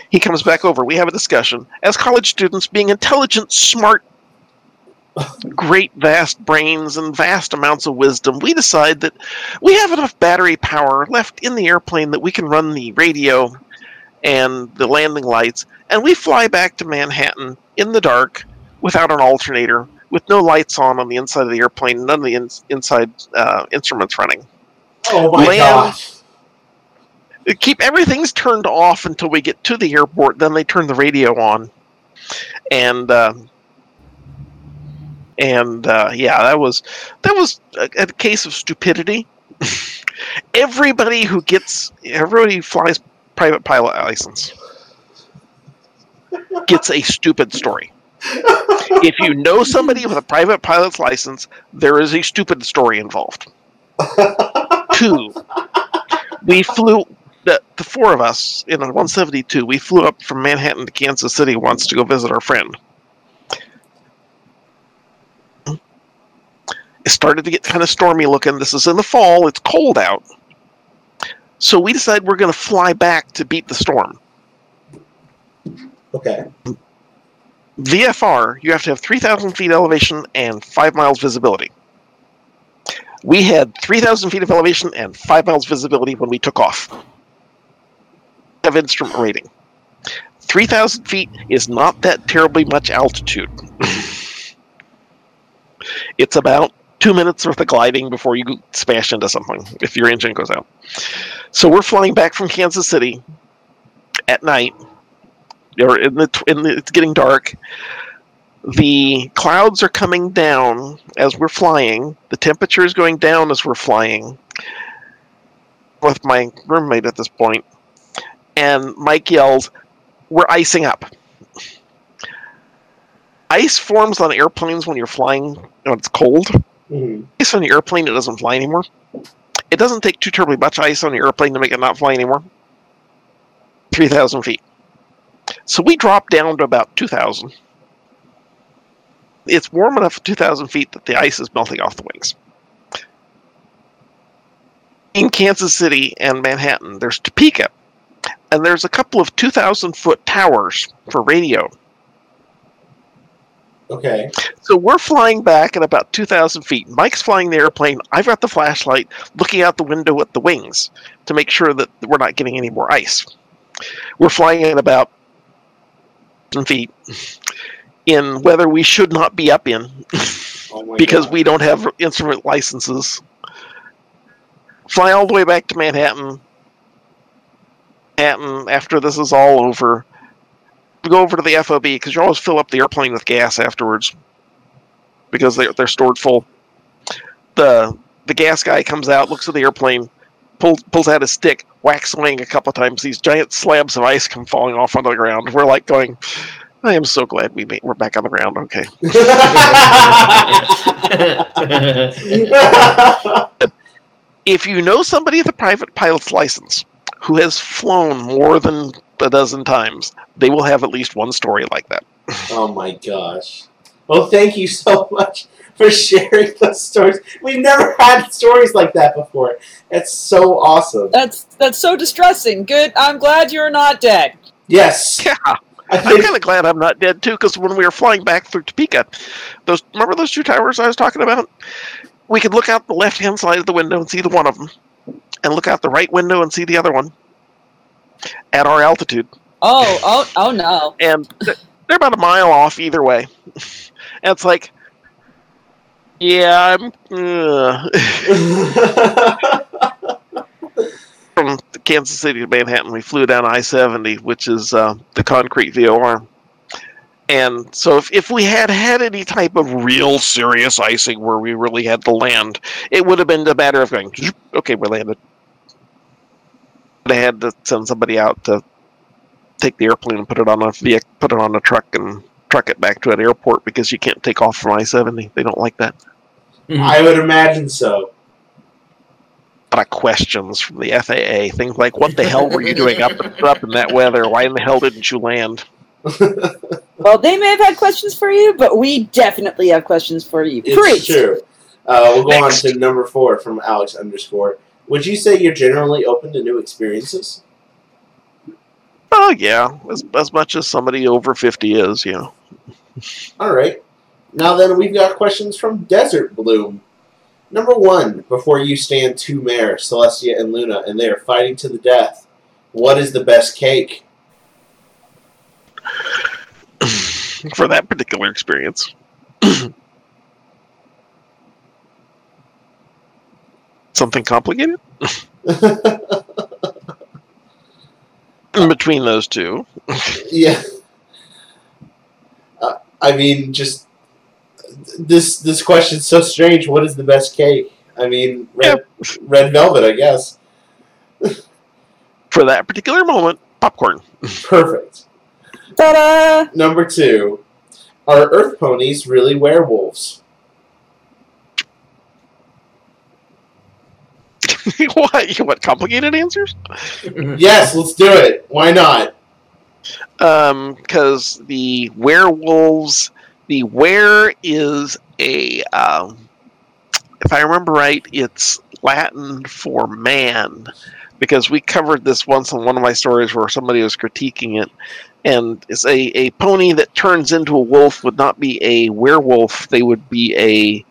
He comes back over. We have a discussion. As college students, being intelligent, smart, great, vast brains, and vast amounts of wisdom, we decide that we have enough battery power left in the airplane that we can run the radio and the landing lights, and we fly back to Manhattan in the dark without an alternator with no lights on on the inside of the airplane, none of the ins inside uh, instruments running. Oh my Land- gosh. Keep everything's turned off until we get to the airport. Then they turn the radio on, and uh, and uh, yeah, that was that was a, a case of stupidity. (laughs) everybody who gets everybody who flies private pilot license gets a stupid story. if you know somebody with a private pilot's license, there is a stupid story involved. Two, we flew the, the four of us in a 172. We flew up from Manhattan to Kansas City once to go visit our friend. It started to get kind of stormy looking. This is in the fall. It's cold out. So we decided we're going to fly back to beat the storm. Okay. VFR, you have to have 3,000 feet elevation and 5 miles visibility. We had 3,000 feet of elevation and 5 miles visibility when we took off. Of instrument rating. 3,000 feet is not that terribly much altitude. (laughs) it's about two minutes worth of gliding before you smash into something if your engine goes out. So we're flying back from Kansas City at night or in the, in the it's getting dark. The clouds are coming down as we're flying. The temperature is going down as we're flying. With my roommate at this point, and Mike yells, "We're icing up." Ice forms on airplanes when you're flying when it's cold. hmm Ice on the airplane, it doesn't fly anymore. It doesn't take too terribly much ice on the airplane to make it not fly anymore. Three thousand feet. So we drop down to about 2,000. It's warm enough at 2,000 feet that the ice is melting off the wings. In Kansas City and Manhattan, there's Topeka, and there's a couple of 2,000 foot towers for radio. Okay. So we're flying back at about 2,000 feet. Mike's flying the airplane. I've got the flashlight looking out the window at the wings to make sure that we're not getting any more ice. We're flying at about ten feet in weather we should not be up in Oh because God. we don't have instrument licenses. Fly all the way back to Manhattan. Manhattan after this is all over. go over to the FOB because you always fill up the airplane with gas afterwards because they're they're stored full. The the gas guy comes out, looks at the airplane, pulls pulls out his stick, whacks swing a couple times. These giant slabs of ice come falling off onto the ground. We're like going, I am so glad we made, we're back on the ground. Okay. (laughs) (laughs) if you know somebody with a private pilot's license who has flown more than a dozen times, they will have at least one story like that. oh my gosh. Well, thank you so (laughs) much for sharing those stories. We've never had stories like that before. It's so awesome. That's that's so distressing. Good. I'm glad you're not dead. Yes. (laughs) Yeah. I I'm kind of glad I'm not dead too, because when we were flying back through Topeka, those remember those two towers I was talking about? We could look out the left hand side of the window and see the one of them, and look out the right window and see the other one at our altitude, Oh, oh, oh no. and they're about a mile off either way. (laughs) And it's like, yeah, I'm uh. (laughs) from Kansas City to Manhattan. We flew down I seventy, which is uh, the concrete VOR. And so, if, if we had had any type of real serious icing where we really had to land, it would have been a matter of going, okay, we landed. But I had to send somebody out to take the airplane and put it on a vehic- put it on a truck and truck it back to an airport because you can't take off from I seventy. They don't like that. Mm-hmm. I would imagine so. A lot of questions from the FAA. Things like, "What the hell were you doing up up in that weather? Why in the hell didn't you land?" Well, they may have had questions for you, but we definitely have questions for you. It's Preach. true. Uh, we'll go Next. on to number four from Alex underscore. Would you say you're generally open to new experiences? Oh yeah, as, as much as somebody over fifty is, you know. All right. Now then, we've got questions from Desert Bloom. Number one, before you stand two mare, Celestia and Luna, and they are fighting to the death. What is the best cake? (clears throat) for that particular experience. (clears throat) Something complicated (laughs) in between those two. (laughs) yeah. Uh, I mean, just this this question's so strange. What is the best cake? I mean, red, red velvet, I guess. (laughs) For that particular moment, popcorn. Perfect. Ta-da! Number two, are Earth ponies really werewolves? (laughs) what? You want complicated answers? (laughs) Yes, let's do it. Why not? Um, because the werewolves, the were is a, um, if I remember right, it's Latin for man. Because we covered this once in one of my stories where somebody was critiquing it, and it's a, a pony that turns into a wolf would not be a werewolf; they would be a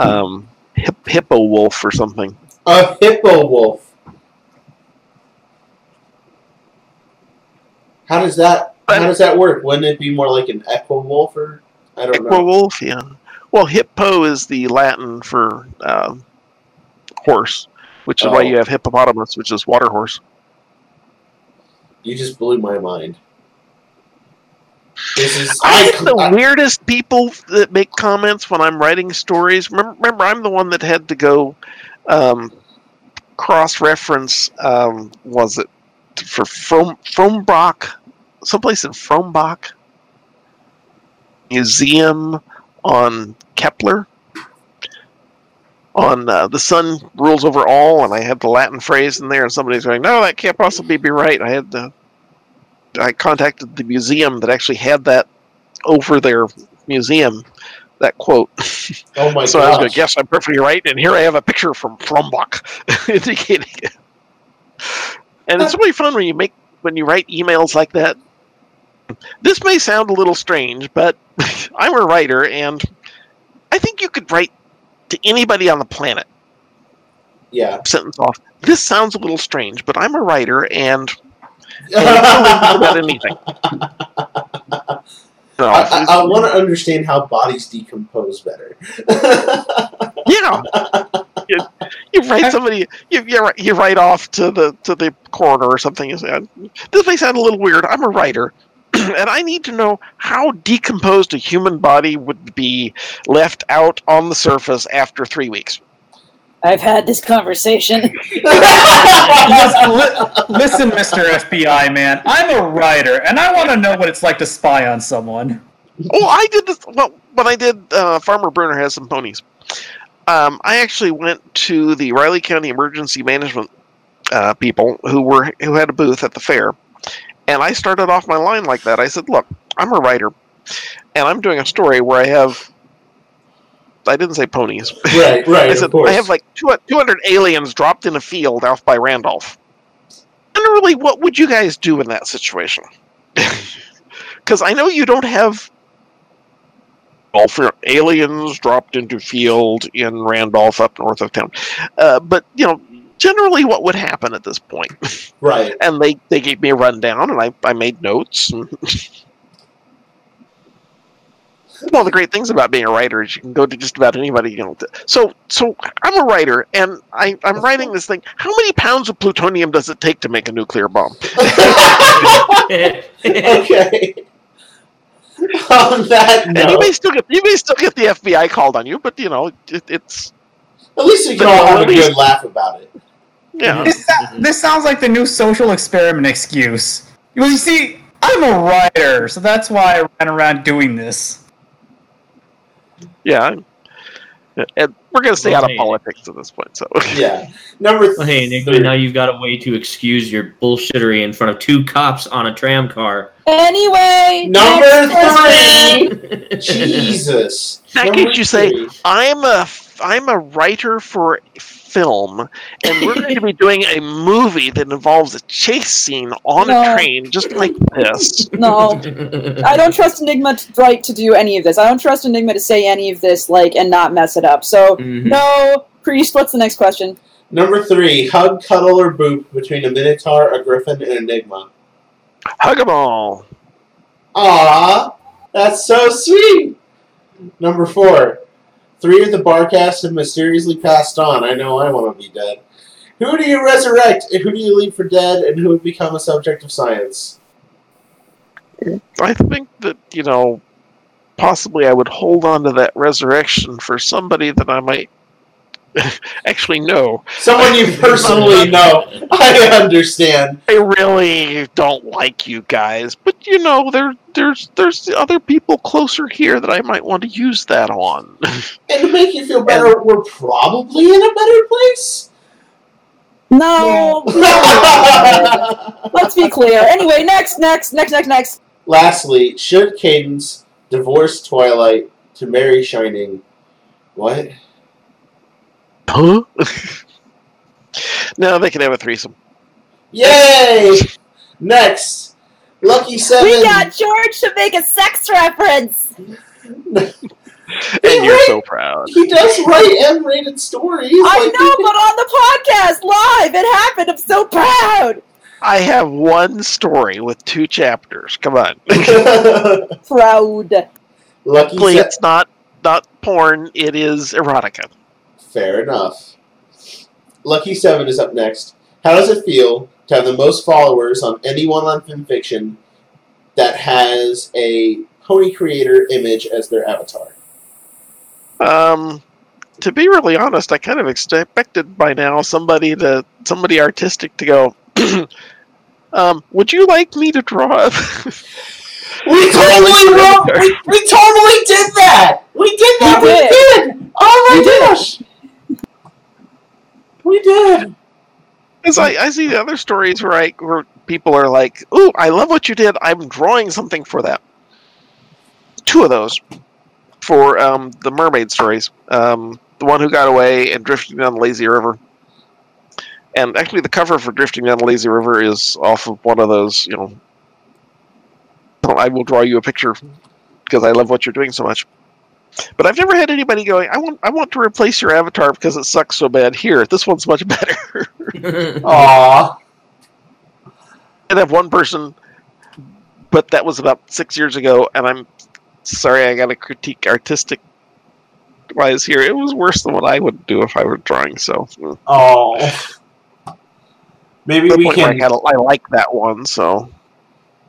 um, hip, hippo wolf or something. A hippo wolf. How does that? How does that work? Wouldn't it be more like an echo wolf or I don't Hippo know. wolf, yeah. Well, hippo is the Latin for um, horse, which is why Oh. you have hippopotamus, which is water horse. You just blew my mind. This is I I, get the weirdest people that make comments when I'm writing stories. Remember, remember I'm the one that had to go um, cross-reference. Um, was it for From Frombach, someplace in Frombach Museum on Kepler? On uh, the sun rules over all, and I had the Latin phrase in there, and somebody's going, "No, that can't possibly be right." I had to. I contacted the museum that actually had that over their museum that quote. (laughs) oh my so I was going, gosh. yes, I'm perfectly right, and here I have a picture from Frombach (laughs) indicating it. And it's (laughs) really fun when you make when you write emails like that. This may sound a little strange, but I'm a writer, and I think you could write to anybody on the planet. Yeah. Sentence off. This sounds a little strange, but I'm a writer, and and you can believe about anything. (laughs) No, I, I, I want to understand how bodies decompose better. (laughs) Yeah. you, you write somebody you, you write- you write off to the to the coroner or something. You say, "This may sound a little weird. I'm a writer, (clears throat) and I need to know how decomposed a human body would be left out on the surface after three weeks. I've had this conversation. (laughs) Listen, Mr. FBI man, I'm a writer, and I want to know what it's like to spy on someone. Oh, I did this. Well, when I did uh, Farmer Bruner has some ponies. Um, I actually went to the Riley County Emergency Management uh, people who were who had a booth at the fair, and I started off my line like that. I said, "Look, I'm a writer, and I'm doing a story where I have." I didn't say ponies. Right, right, (laughs) I of course. I have like 200 aliens dropped in a field out by Randolph. And really, what would you guys do in that situation? (laughs) Because I know you don't have all for aliens dropped into field in Randolph up north of town. Uh, but you know, generally, what would happen at this point? Right. (laughs) and they they gave me a rundown, and I I made notes. And One of the great things about being a writer is you can go to just about anybody. You know, so so I'm a writer, and I I'm writing this thing. How many pounds of plutonium does it take to make a nuclear bomb? (laughs) okay. On that And you may still get you may still get the FBI called on you, but you know it, it's at least we can all have a least- good laugh about it. yeah. This, this sounds like the new social experiment excuse. Well, you see, I'm a writer, so that's why I ran around doing this. Yeah. And we're going to stay out of politics at this point. So (laughs) Yeah. Number Well, hey, Nick, three. now you've got a way to excuse your bullshittery in front of two cops on a tram car. Anyway, Number three. (laughs) Jesus. That Number case, you say. I'm a I'm a writer for film, and we're going to be doing a movie that involves a chase scene on No. a train, just like this. No, (laughs) I don't trust Enigma to, right to do any of this. I don't trust Enigma to say any of this, like, and not mess it up. So, Mhm. no, priest. What's the next question? Number three. Hug, cuddle, or boop between a Minotaur, a Griffin, and Enigma. Hug them all. Aw, that's so sweet. Number four. Three of the Barcasts have mysteriously passed on. I know I want to be dead. Who do you resurrect? Who do you leave for dead? And who would become a subject of science? I think that you know, possibly I would hold on to that resurrection for somebody that I might (laughs) actually no. Someone you personally (laughs) know. I understand. I really don't like you guys, but you know, there there's there's other people closer here that I might want to use that on. (laughs) And to make you feel better, we're probably in a better place. No, let's be clear. Anyway, next, next, next, next, next. Lastly, should Cadance divorce Twilight to marry Shining? What? Huh? no, they can have a threesome. Yay! Next, Lucky Seven. We got George to make a sex reference. And you're so proud. He does write M-rated stories. I like- know, but on the podcast live, it happened. I'm so proud. I have one story with two chapters. Come on. (laughs) Proud. Lucky Please, Seven. it's not not porn, it is erotica. Fair enough. Lucky Seven is up next. How does it feel to have the most followers on anyone on FimFiction that has a pony creator image as their avatar? Um to be really honest, I kind of expected by now somebody to somebody artistic to go (clears throat) um, would you like me to draw (laughs) We totally wrote. We, we totally did that. We did that. We We did. did. Oh my We did. We did. Because I, I see the other stories where I where people are like, "Ooh, I love what you did. I'm drawing something for that." Two of those for um, the mermaid stories. Um, the one who got away and drifting down the lazy river. And actually, the cover for Drifting Down the Lazy River is off of one of those. You know, I will draw you a picture because I love what you're doing so much. But I've never had anybody going. I want I want to replace your avatar because it sucks so bad. Here, this one's much better. (laughs) (laughs) Aww. and have one person, but that was about six years ago, and I'm sorry I got to critique artistic wise here. It was worse than what I would do if I were drawing. So. Oh. Maybe the we point where I, can. had a, I like that one. So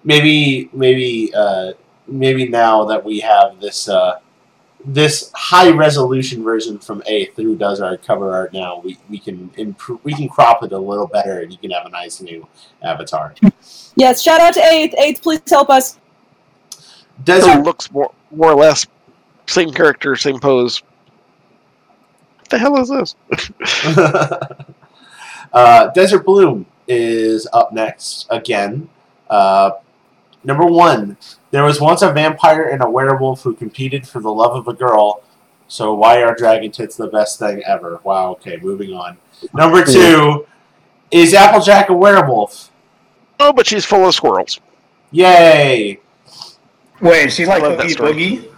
maybe maybe uh, maybe now that we have this uh, this high resolution version from Eighth, who does our cover art now, we, we can improve. We can crop it a little better, and you can have a nice new avatar. Yes, shout out to Eighth. Eighth, please help us. Who Desert looks more more or less same character, same pose. What the hell is this? (laughs) uh, Desert Bloom is up next again. Uh, number one, there was once a vampire and a werewolf who competed for the love of a girl. So why are dragon tits the best thing ever? Wow. Okay, moving on. Number two, is Applejack a werewolf? Oh, but she's full of squirrels. Yay! Wait, she's like I Oogie story. Boogie?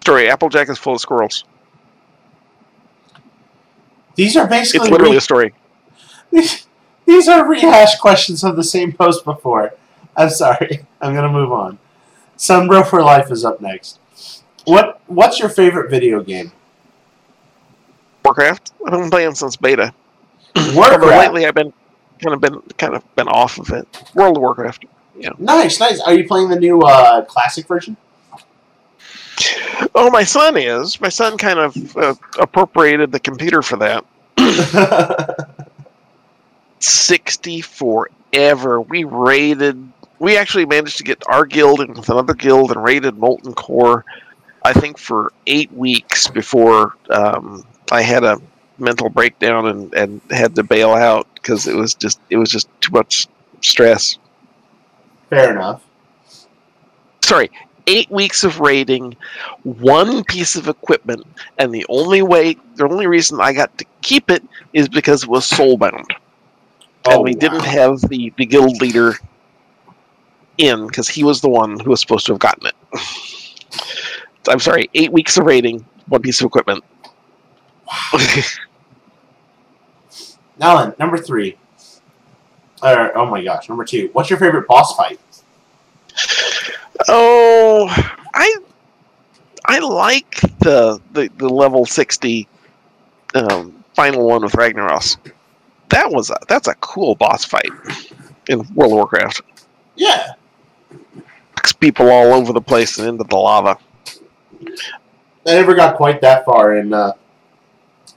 Story: Applejack is full of squirrels. These are basically It's literally re- a story. (laughs) these are rehashed questions of the same post before. I'm sorry. (laughs) I'm gonna move on. Sunbro for Life is up next. What What's your favorite video game? Warcraft. I've been playing since beta. (clears throat) Warcraft. lately I've been kind of been kind of been off of it. World of Warcraft. Yeah. Nice, nice. Are you playing the new uh, classic version? Oh, my son is. My son kind of uh, appropriated the computer for that. (laughs) 60 forever. We raided. We actually managed to get our guild and with another guild and raided Molten Core. I think for eight weeks before um, I had a mental breakdown and, and had to bail out because it was just it was just too much stress. Fair enough. Sorry, eight weeks of raiding, one piece of equipment, and the only way, the only reason I got to keep it is because it was soulbound. Oh, and we didn't have the, the guild leader in because he was the one who was supposed to have gotten it. (sighs) I'm sorry, eight weeks of raiding, one piece of equipment. (laughs) Alan, number three. Or, oh my gosh, number two. What's your favorite boss fight? (sighs) oh, I I like the the, the level sixty um, final one with Ragnaros. That was a, that's a cool boss fight in World of Warcraft. Yeah. People all over the place and into the lava. I never got quite that far in uh,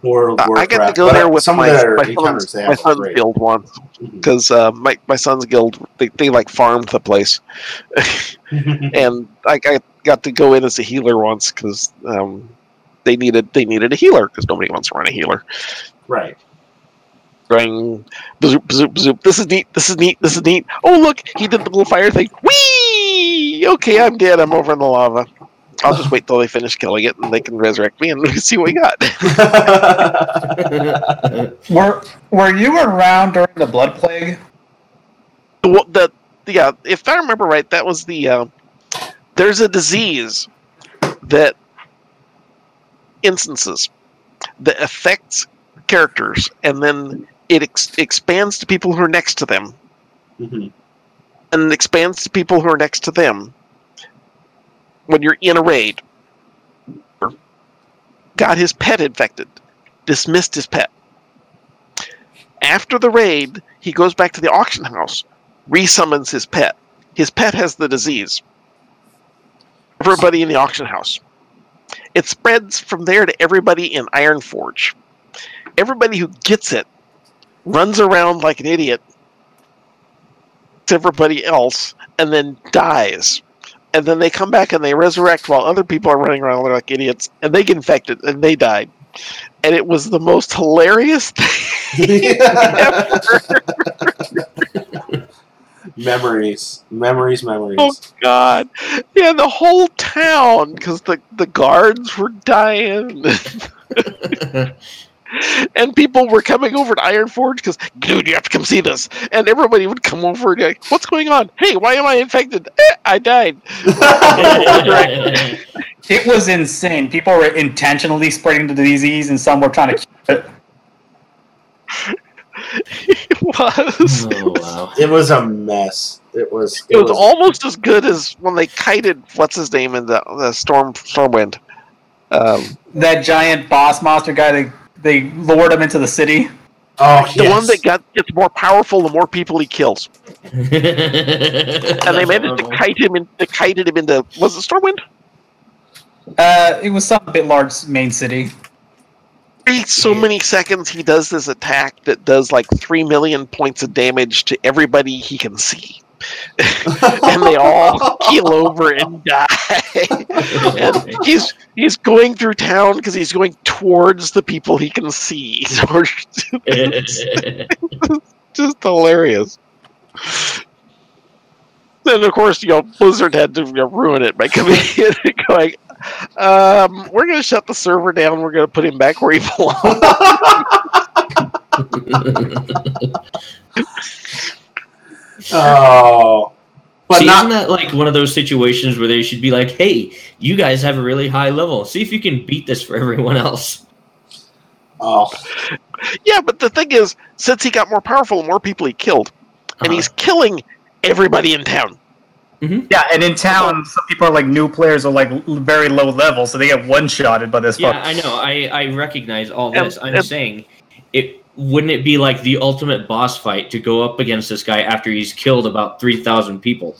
World Uh, I get to go there with some my, of my son's, my son's guild once because uh, my my son's guild they, they like farmed the place, (laughs) and I, I got to go in as a healer once because um, they needed they needed a healer because nobody wants to run a healer. right. Going bazoop bazoop bazoop. This is neat. This is neat. This is neat. Oh look, he did the little fire thing. Whee! Okay, I'm dead. I'm over in the lava. I'll just wait till they finish killing it and they can resurrect me and (laughs) see what we got. (laughs) Were Were you around during the Blood Plague? the, the yeah, if I remember right, that was the uh, there's a disease that instances that affects characters, and then it ex- expands to people who are next to them, Mhm. and expands to people who are next to them. When you're in a raid, got his pet infected, dismissed his pet. After the raid, he goes back to the auction house resummons his pet. His pet has the disease. Everybody in the auction house. It spreads from there to everybody in Ironforge. Everybody who gets it runs around like an idiot to everybody else and then dies. And then they come back and they resurrect while other people are running around like idiots and they get infected and they died. And it was the most hilarious (laughs) thing ever. memories, memories, memories. Oh God! Yeah, the whole town because the the guards were dying, (laughs) (laughs) and people were coming over to Ironforge because, dude, you have to come see this. And everybody would come over and be like, "What's going on? Hey, why am I infected? Eh, I died." (laughs) It was insane. People were intentionally spreading the disease, and some were trying to keep it. (laughs) it was. oh wow. It was a mess. It was. It was almost as good as when they kited what's his name in the, the storm stormwind. Um, That giant boss monster guy, they they lured him into the city. Oh, The yes. one that got gets more powerful the more people he kills. and And they managed to kite him in, they kited him into was it Stormwind? Uh, it was some bit large main city. Every so many seconds he does this attack that does like three million points of damage to everybody he can see. (laughs) and they all keel over and die. (laughs) and he's he's going through town because he's going towards the people he can see. (laughs) It's (laughs) just hilarious. Then of course, you know, Blizzard had to you know, ruin it by (laughs) coming in and going, um, "We're going to shut the server down. We're going to put him back where he belongs." oh, but See, not. isn't that like one of those situations where they should be like, "Hey, you guys have a really high level. See if you can beat this for (laughs) everyone else." Oh, yeah, but the thing is, since he got more powerful, the more people he killed, and Uh-huh. he's killing everybody in town. Yeah, and in town, some people are like new players are like very low level, so they get one shotted by this. Yeah, fuck. I know. I I recognize all And- this. I'm and- saying, it wouldn't it be like the ultimate boss fight to go up against this guy after he's killed about three thousand people?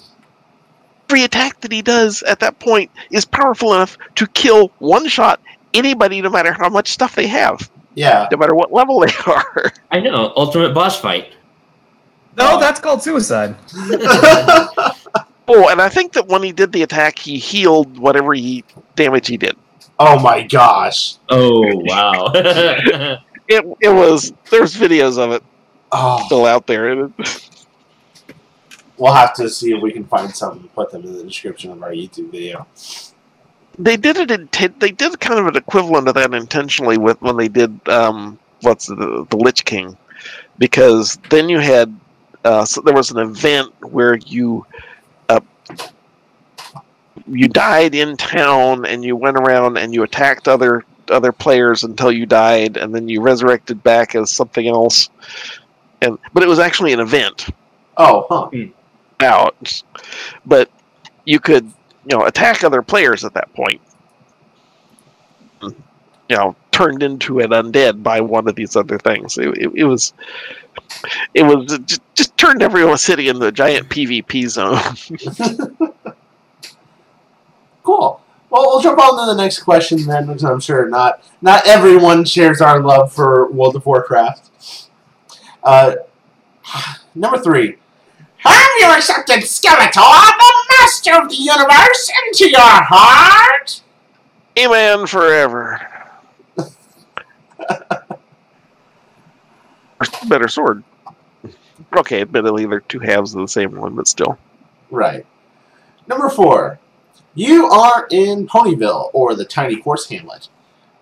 Every attack that he does at that point is powerful enough to kill one shot anybody, no matter how much stuff they have, yeah. no matter what level they (laughs) are. I know. Ultimate boss fight. No, that's called suicide. (laughs) Oh, and I think that when he did the attack, he healed whatever he damage he did. oh my gosh. Oh wow. (laughs) It it was there's videos of it Oh, still out there. we'll have to see if we can find some and put them in the description of our YouTube video. they did it inten- they did kind of an equivalent of that intentionally with when they did um what's the the Lich King because then you had uh so there was an event where you uh you died in town and you went around and you attacked other other players until you died and then you resurrected back as something else and but it was actually an event Oh, huh. Hmm. out, but you could, you know, attack other players at that point. You know, turned into an undead by one of these other things. It, it, it was, it was it just, just turned every city into a giant PvP zone. (laughs) Cool. Well, we'll jump on to the next question then, because I'm sure not not everyone shares our love for World of Warcraft. Uh, number three. Have you accepted Skeletor, the master of the universe, into your heart? Amen forever. Better sword. Okay, admittedly, they're two halves of the same one, but still. Right. Number four. You are in Ponyville, or the tiny horse hamlet.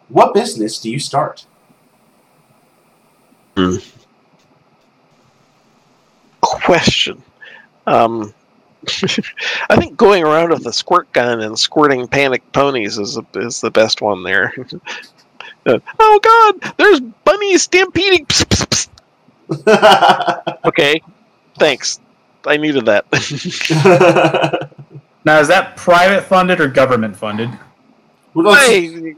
What business do you start? question. Um, (laughs) I think going around with a squirt gun and squirting panic ponies is is the best one there. (laughs) Uh, oh God, there's bunnies stampeding. Psst. (laughs) Okay, thanks. I needed that. Now, is that private funded or government funded? I,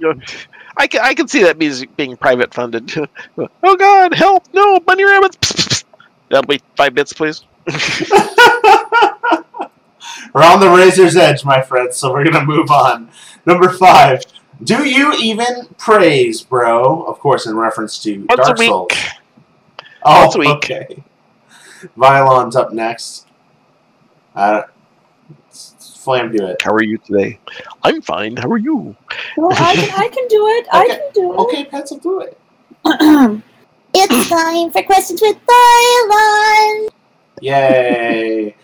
I can I can see that being being private funded. (laughs) oh God, help! No, bunny rabbits. Psst, psst, psst. That'll be five bits, please. (laughs) We're on the razor's edge, my friends, so we're gonna move on. Number five. Do you even praise, bro? Of course, in reference to Once Dark a week. Souls. Oh, Once a week. okay. Vylon's up next. Uh, Flam, do it. How are you today? I'm fine. How are you? Well, I can, I can do it. I Okay. can do it. Okay, pencil, do it. (clears throat) It's time for questions with Thylon. Yay!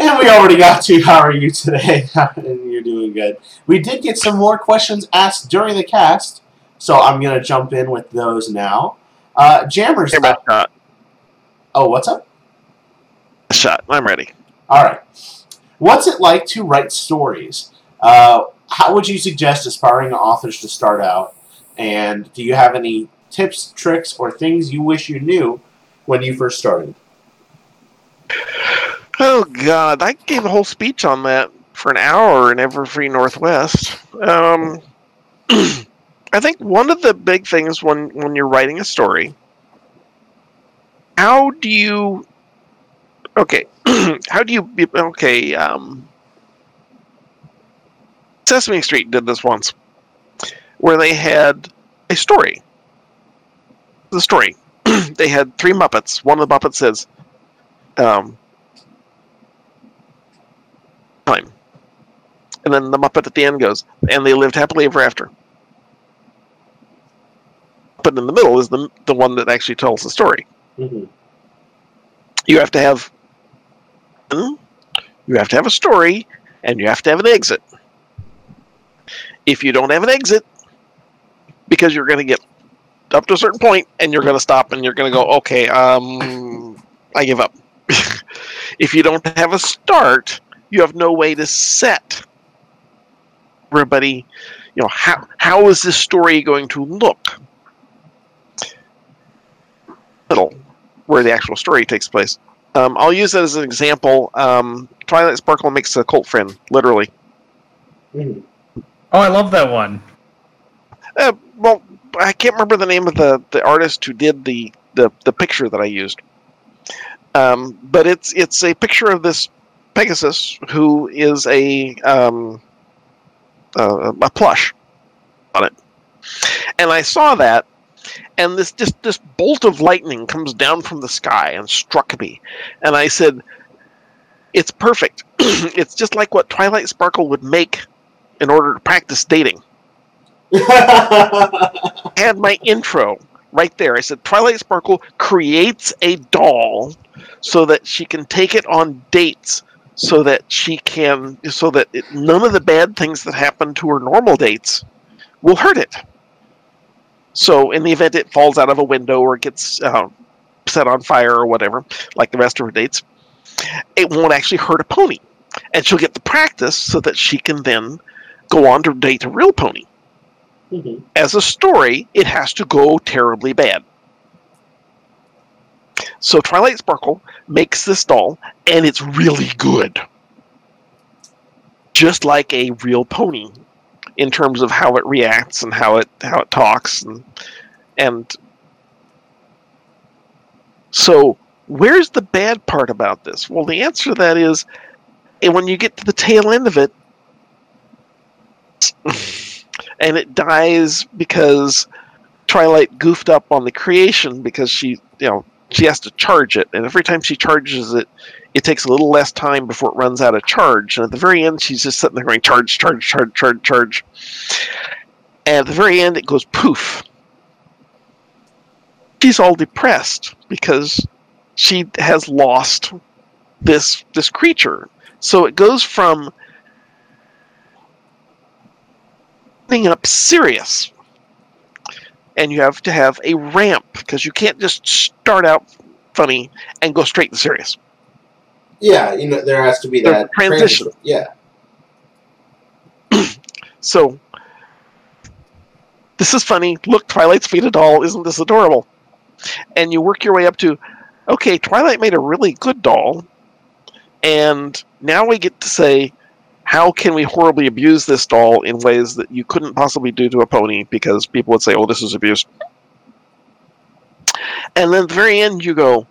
and we already got to how are you today? (laughs) and you're doing good. We did get some more questions asked during the cast, so I'm gonna jump in with those now. Uh, Jammers. Here, my shot. Oh, what's up? Shot. I'm ready. All right. What's it like to write stories? Uh, how would you suggest aspiring authors to start out? And do you have any tips, tricks, or things you wish you knew when you first started? Oh God, I gave a whole speech on that for an hour in Everfree Northwest. Um, (clears throat) I think one of the big things when when you're writing a story how do you okay (clears throat) how do you be- okay um sesame street did this once where they had a story. The story. (clears throat) They had three muppets. One of the muppets says um time. And then the muppet at the end goes and they lived happily ever after. But in the middle is the the one that actually tells the story. Mhm. you have to have you have to have a story and you have to have an exit. If you don't have an exit because you're going to get up to a certain point and you're going to stop and you're going to go okay um i give up. (laughs) If you don't have a start you have no way to set everybody you know how how is this story going to look? Middle where the actual story takes place. Um, I'll use that as an example. Um, Twilight Sparkle makes a colt friend, literally. Oh, I love that one. Uh, well, I can't remember the name of the, the artist who did the, the, the picture that I used. Um, but it's it's a picture of this Pegasus who is a um, uh, a plush on it, and I saw that, and this just this bolt of lightning comes down from the sky and struck me, and I said, "It's perfect. (clears throat) it's just like what Twilight Sparkle would make in order to practice dating." (laughs) had my intro right there. I said Twilight Sparkle creates a doll so that she can take it on dates so that she can so that it, none of the bad things that happen to her normal dates will hurt it. So in the event it falls out of a window or gets uh, set on fire or whatever, like the rest of her dates, it won't actually hurt a pony, and she'll get the practice so that she can then go on to date a real pony Mhm. as a story, it has to go terribly bad. So Twilight Sparkle makes this doll, and it's really good. Just like a real pony in terms of how it reacts and how it how it talks and and so where's the bad part about this? Well, the answer to that is and when you get to the tail end of it (laughs) and it dies because Twilight goofed up on the creation because she, you know, she has to charge it, and every time she charges it, it takes a little less time before it runs out of charge. And at the very end, she's just sitting there going charge, charge, charge, charge, charge. And at the very end, it goes poof. She's all depressed because she has lost this this creature. So it goes from ending up serious. And you have to have a ramp because you can't just start out funny and go straight to serious. Yeah, you know there has to be The that transition. Yeah. (clears throat) So this is funny. Look, Twilight's made a doll. Isn't this adorable? And you work your way up to, okay, Twilight made a really good doll, and now we get to say, how can we horribly abuse this doll in ways that you couldn't possibly do to a pony because people would say, oh, this is abuse. And then at the very end, you go,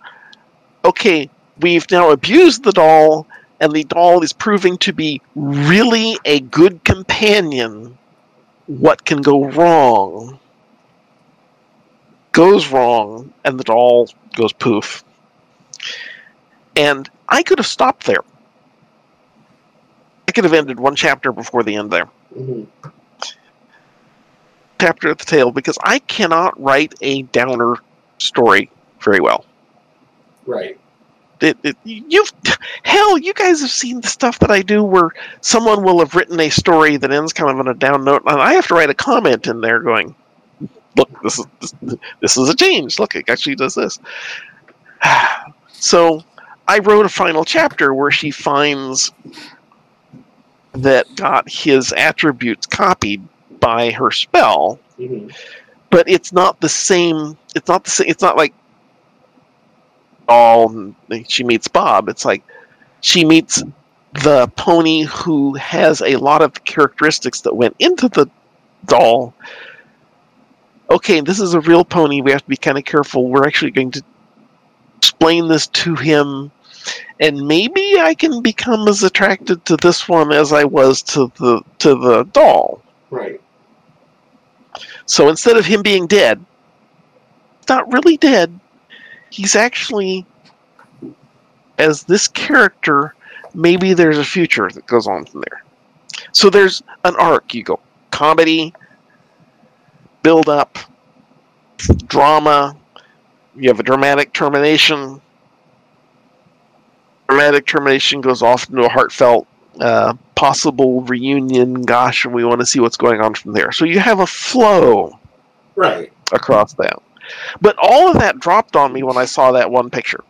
okay, we've now abused the doll, and the doll is proving to be really a good companion. What can go wrong? Goes wrong, and the doll goes poof. And I could have stopped there. I could have ended one chapter before the end there. Mhm. Chapter at the tail, because I cannot write a downer story very well. Right. It, it, you've hell you guys have seen the stuff that i do where someone will have written a story that ends kind of on a down note and i have to write a comment in there going look this is this, this is a change look it actually does this (sighs) so i wrote a final chapter where she finds that got his attributes copied by her spell Mhm. but it's not the same it's not the same it's not like all she meets bob. It's like she meets the pony who has a lot of characteristics that went into the doll. Okay this is a real pony. We have to be kind of careful. We're actually going to explain this to him, and maybe I can become as attracted to this one as I was to the to the doll. Right. So instead of him being dead, not really dead, he's actually as this character. Maybe there's a future that goes on from there. So there's an arc. You go comedy, build up, drama. You have a dramatic termination. Dramatic termination goes off into a heartfelt, uh, possible reunion. Gosh, and we want to see what's going on from there. So you have a flow Right. across that. But all of that dropped on me when I saw that one picture.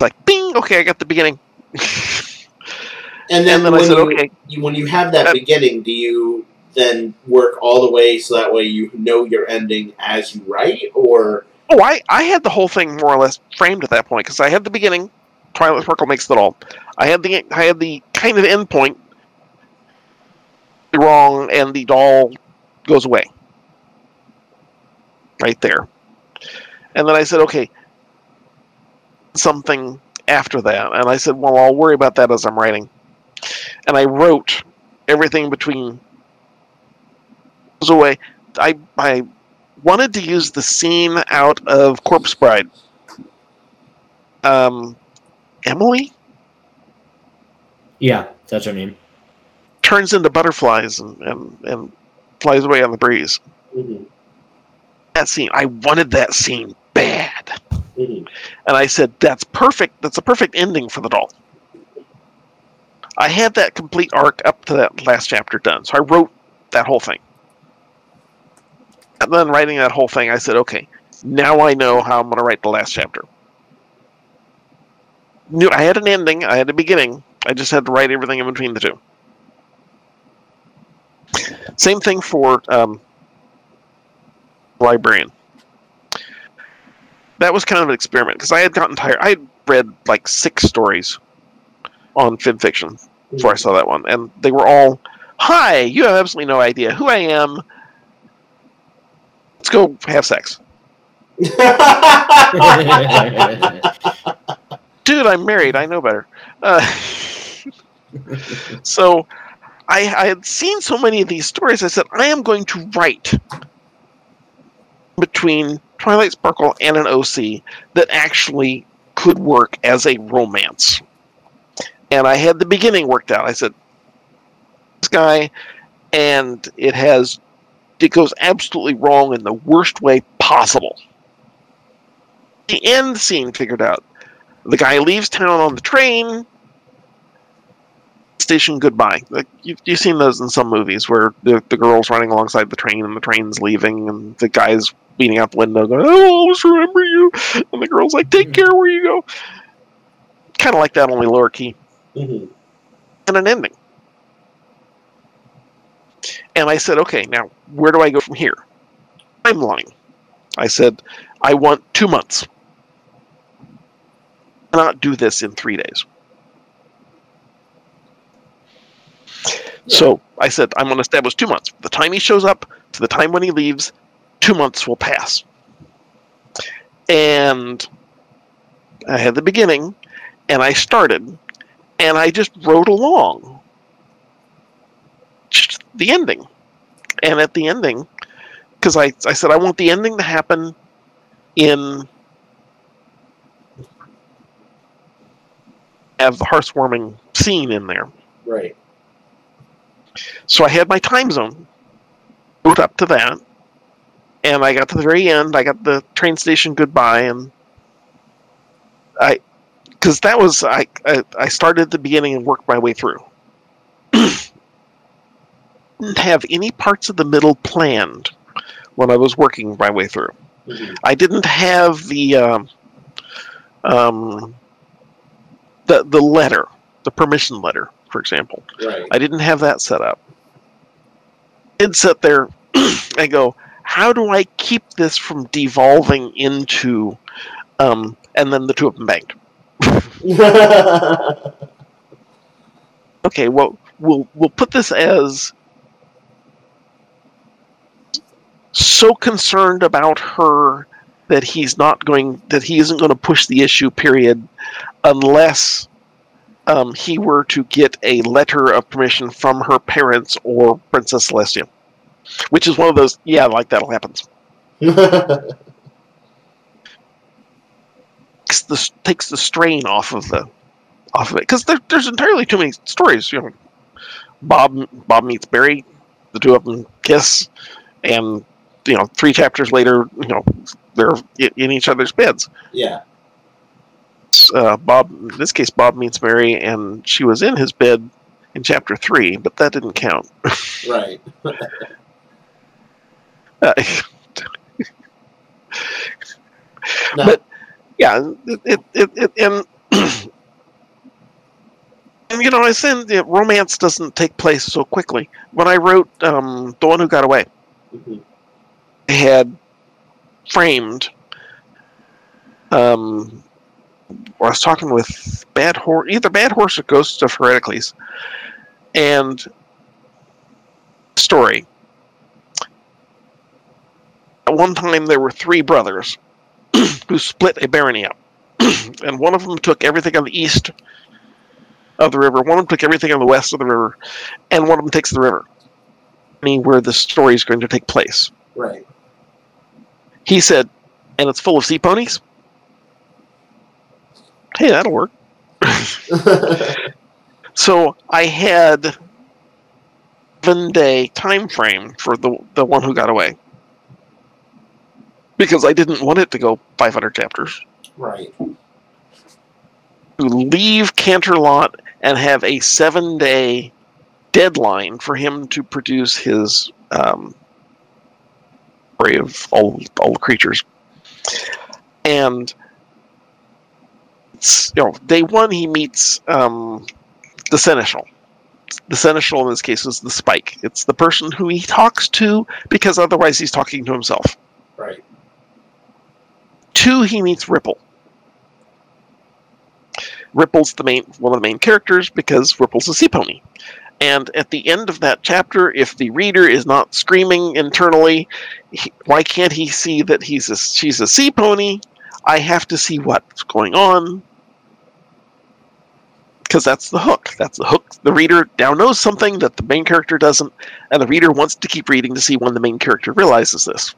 Like, bing, okay, I got the beginning. And then, And then I when said, you, okay. when you have that Uh, beginning, do you then work all the way so that way you know your ending as you write, or Oh, I, I had the whole thing more or less framed at that point because I had the beginning. Twilight Sparkle makes it all. I had the I had the kind of end point wrong, and the doll goes away right there. And then I said, okay, something after that, and I said, well, I'll worry about that as I'm writing. And I wrote everything between goes away. I I wanted to use the scene out of Corpse Bride. Um, Emily Yeah, that's her name. turns into butterflies and, and, and flies away on the breeze. Mhm. That scene, I wanted that scene bad. Mhm. And I said, that's perfect. That's a perfect ending for the doll. I had that complete arc up to that last chapter done. So I wrote that whole thing. And then writing that whole thing, I said, okay, now I know how I'm going to write the last chapter. Knew I had an ending, I had a beginning. I just had to write everything in between the two. Same thing for um, Librarian. That was kind of an experiment because I had gotten tired. I had read like six stories on FimFiction before I saw that one, and they were all, "Hi, you have absolutely no idea who I am. Let's go have sex." (laughs) dude, I'm married. I know better. Uh, (laughs) so I, I had seen so many of these stories. I said, I am going to write between Twilight Sparkle and an OC that actually could work as a romance. And I had the beginning worked out. I said, this guy, and it has, it goes absolutely wrong in the worst way possible. The end scene figured out the guy leaves town on the train. Station goodbye. Like you, you've seen those in some movies where the, the girl's running alongside the train and the train's leaving, and the guy's beating out the window, going, "Oh, I'll always remember you," and the girl's like, "Take care where you go." Kind of like that, only lower key, Mhm. and an ending. And I said, "Okay, now where do I go from here?" Timeline. I said, "I want two months." cannot do this in three days. So I said, I'm going to establish two months. The time he shows up to the time when he leaves, two months will pass. And I had the beginning, and I started, and I just wrote along. Just the ending. And at the ending, because I, I said, I want the ending to happen in have the heartwarming scene in there. Right. So I had my time zone wrote up to that, and I got to the very end. I got the train station goodbye, and I, because that was I, I I started at the beginning and worked my way through. (clears throat) Didn't have any parts of the middle planned when I was working my way through. Mhm. I didn't have the um, um, the the letter, the permission letter, for example. Right. I didn't have that set up. I'd sit there (clears throat) and go, how do I keep this from devolving into, um, and then the two of them banged. (laughs) (laughs) Okay, well, we'll we'll put this as so concerned about her that he's not going that he isn't going to push the issue period unless um, he were to get a letter of permission from her parents or Princess Celestia, which is one of those yeah like that'll happen. (laughs) Takes the takes the strain off of the off of it because there, there's entirely too many stories. You know, Bob Bob meets Barry, the two of them kiss, and you know three chapters later, you know they're in each other's beds. yeah. Uh, Bob, in this case, Bob meets Mary, and she was in his bed in chapter three, but that didn't count. (laughs) Right. Uh, No. But yeah, it, it, it, and (clears throat) and you know, I said that romance doesn't take place so quickly. When I wrote um, the one who got away, Mhm. I had framed. Um, I was talking with Bad Horse, either Bad Horse or Ghost of Heracles, and story. At one time, there were three brothers (clears throat) who split a barony up, (clears throat) and one of them took everything on the east of the river, one of them took everything on the west of the river, and one of them takes the river. Me, where the story is going to take place. Right. He said, and it's full of sea ponies? Hey, that'll work. So I had seven day time frame for the the one who got away. Because I didn't want it to go 500 chapters. right. To leave Canterlot and have a seven day deadline for him to produce his um, of all all the creatures. And it's, you know, day one he meets um, the seneschal. The seneschal in this case is the spike. It's the person who he talks to because otherwise he's talking to himself. Right. Two, he meets Ripple. Ripple's the main one of the main characters because Ripple's a sea pony. And at the end of that chapter, if the reader is not screaming internally, he, why can't he see that he's a, she's a sea pony? I have to see what's going on because that's the hook. That's the hook. The reader now knows something that the main character doesn't, and the reader wants to keep reading to see when the main character realizes this.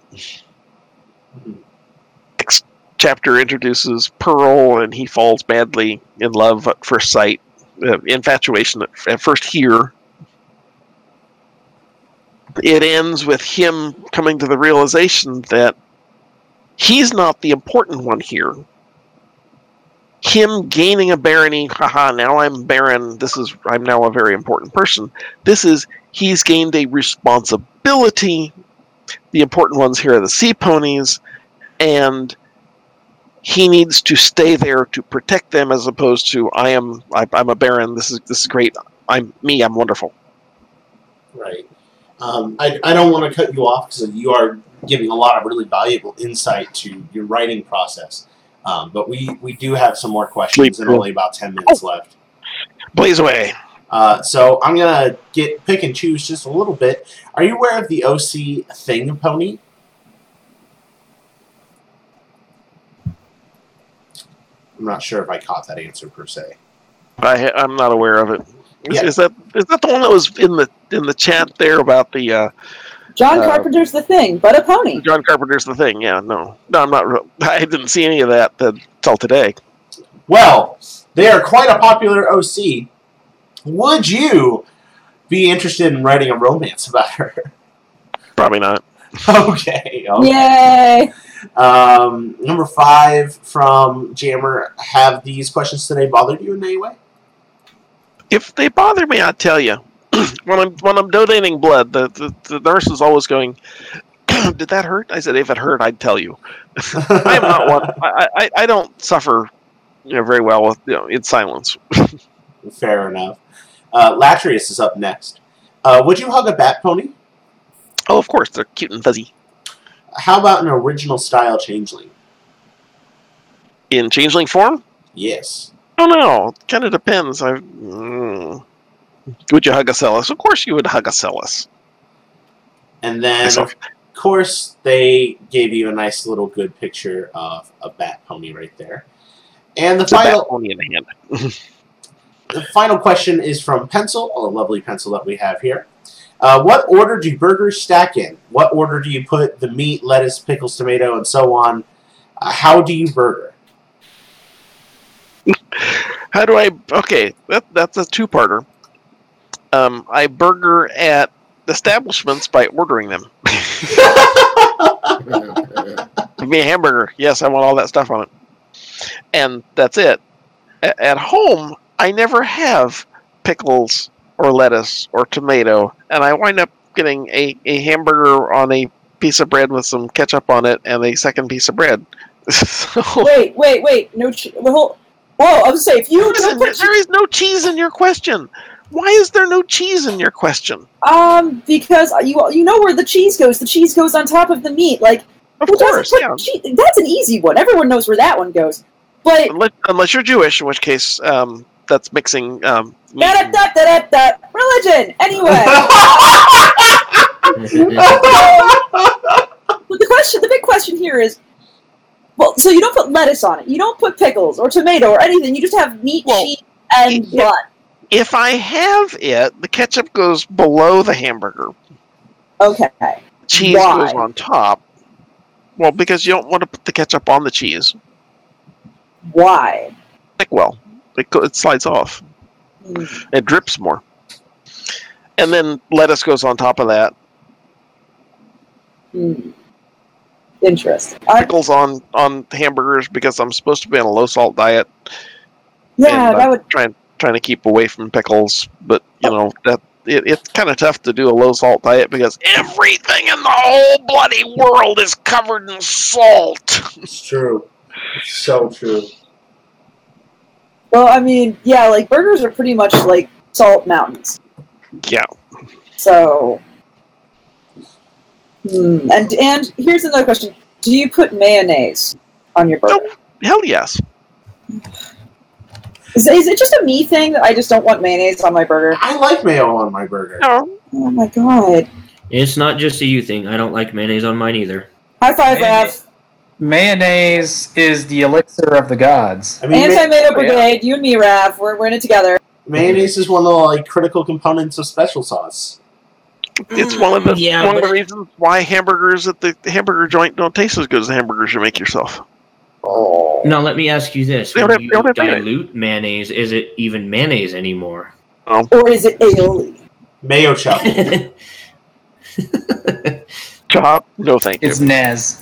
Next chapter introduces Pearl, and he falls madly in love at first sight, uh, infatuation at, at first hear. It ends with him coming to the realization that he's not the important one here him gaining a barony, haha, now I'm baron, this is I'm now a very important person. This is he's gained a responsibility. The important ones here are the sea ponies, and he needs to stay there to protect them as opposed to I am I, I'm a baron, this is this is great. I'm me, I'm wonderful. Right. Um, I, I don't want to cut you off because you are giving a lot of really valuable insight to your writing process. Um, but we, we do have some more questions and only about 10 minutes left. Blaze away. Uh, so I'm going to get pick and choose just a little bit. Are you aware of the OC Thing Pony? I'm not sure if I caught that answer per se. I ha- I'm not aware of it. Is, Yeah. is that is that the one that was in the in the chat there about the uh, John Uh, Carpenter's the thing, but a pony. John Carpenter's the thing? Yeah, no, no, I'm not. re- (laughs) I didn't see any of that until today. Well, they are quite a popular OC. Would you be interested in writing a romance about her? (laughs) Probably not. okay. okay. Yay! Um, number five from Jammer. Have these questions today bothered you in any way? If they bother me, I tell you. (clears throat) when I'm when I'm donating blood, the, the, the nurse is always going. (clears throat) Did that hurt? I said, if it hurt, I'd tell you. (laughs) I am not one. I, I, I don't suffer, you know, very well with you know in silence. (laughs) Fair enough. Uh, Latrius is up next. Uh, would you hug a bat pony? Oh, of course, they're cute and fuzzy. How about an original style changeling? In changeling form? Yes. Oh no. Kind of depends. I. Mm. Would you hug a Celis? Of course, you would hug a Celis. And then Myself. course, they gave you a nice little good picture of a bat pony right there. And the It's final pony in the hand. (laughs) the final question is from Pencil, a lovely pencil that we have here. Uh, what order do burgers stack in? What order do you put the meat, lettuce, pickles, tomato, and so on? Uh, how do you burger? (laughs) How do I? Okay, that, that's a two-parter. Um, I burger at establishments by ordering them. (laughs) Give me a hamburger. Yes, I want all that stuff on it. And that's it. A- at home, I never have pickles or lettuce or tomato, and I wind up getting a, a hamburger on a piece of bread with some ketchup on it and a second piece of bread. (laughs) so, Wait, wait, wait. No. Che- well, whoa! I was gonna say if you Listen, put there is no cheese in your question. Why is there no cheese in your question? um because you you know where the cheese goes. The cheese goes on top of the meat. Like Of who course, put yeah. cheese- That's an easy one. Everyone knows where that one goes. But Unless, unless you're Jewish, in which case um, that's mixing. Um, meat da Da-da-da-da-da. Religion. Anyway. (laughs) But the question, the big question here is, well, so you don't put lettuce on it. You don't put pickles or tomato or anything. You just have meat, Well, cheese, and yeah. blood. If I have it, the ketchup goes below the hamburger. Okay. Cheese Why? goes on top. Well, because you don't want to put the ketchup on the cheese. Why? Like, well, it, it slides off. Mm. It drips more. And then lettuce goes on top of that. Hmm. Interesting. I, Pickles on on hamburgers because I'm supposed to be on a low salt diet. yeah, that I'm would. trying trying to keep away from pickles, but you know that it, it's kind of tough to do a low salt diet because everything in the whole bloody world is covered in salt. It's true. It's so true. Well, I mean, yeah, like burgers are pretty much like salt mountains. Yeah, So. Hmm. And and here's another question: Do you put mayonnaise on your burger? hell yes. Is, is it just a me thing that I just don't want mayonnaise on my burger? I like mayo on my burger. No, Oh my god! It's not just a you thing. I don't like mayonnaise on mine either. High five, Mayonnaise. Raph. Mayonnaise is the elixir of the gods. I mean, Anti-Mayo oh, yeah. Brigade. You and me, Raph. We're, we're in it together. mayonnaise is one of the like critical components of special sauce. it's one of the mm, Yeah, one of the reasons why hamburgers at the hamburger joint don't taste as good as the hamburgers you make yourself. Oh. Now let me ask you this: They don't When have- you they don't have dilute mayonnaise, is it even mayonnaise anymore? Or is it aioli? Mayo chop. (laughs) Chop? No, thank you. It's Nez.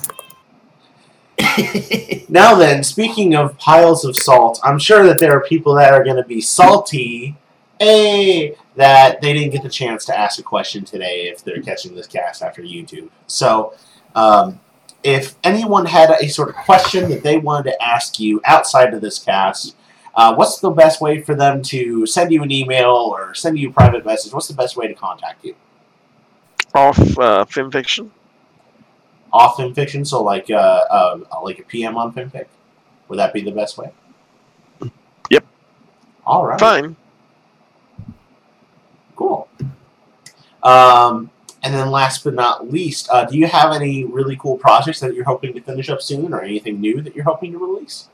(laughs) Now then, speaking of piles of salt, I'm sure that there are people that are going to be salty, a that they didn't get the chance to ask a question today if they're catching this cast after YouTube. So, um, if anyone had a sort of question that they wanted to ask you outside of this cast, uh, what's the best way for them to send you an email or send you a private message? What's the best way to contact you? Off uh, FimFiction. Off FimFiction, so like uh, uh, like a PM on FimFic? Would that be the best way? Yep. All right. Fine. Cool. Um, and then last but not least, uh, do you have any really cool projects that you're hoping to finish up soon or anything new that you're hoping to release?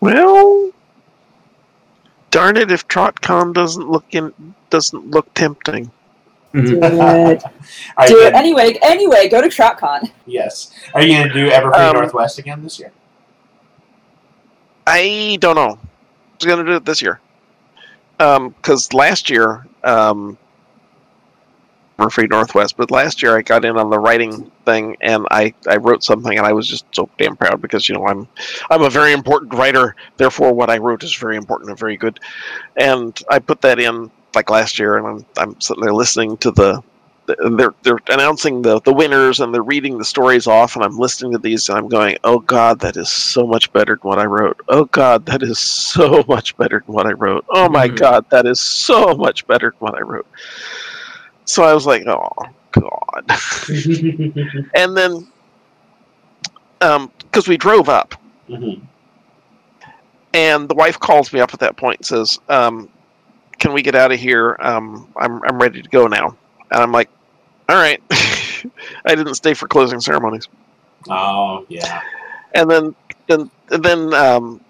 Well, darn it! If TrotCon doesn't look in, doesn't look tempting. Do Are it. you Do it. Anyway, anyway, go to TrotCon. Yes. Are you going to do Everfree Um, Northwest again this year? I don't know. I was gonna do it this year. Um, because last year, um, we're free Northwest, but last year I got in on the writing thing and I, I wrote something and I was just so damn proud because you know I'm I'm a very important writer, therefore what I wrote is very important and very good. And I put that in like last year and I'm I'm sitting there listening to the they're they're announcing the the winners and they're reading the stories off and I'm listening to these and I'm going, oh god, that is so much better than what I wrote. Oh god, that is so (laughs) much better than what I wrote. Oh my Mhm. god, that is so much better than what I wrote. So I was like, oh god. (laughs) and then, um, because we drove up Mhm. and the wife calls me up at that point and says, um, "Can we get out of here? Um, I'm I'm ready to go now." And I'm like, all right. (laughs) I didn't stay for closing ceremonies. Oh yeah. and then then and then um,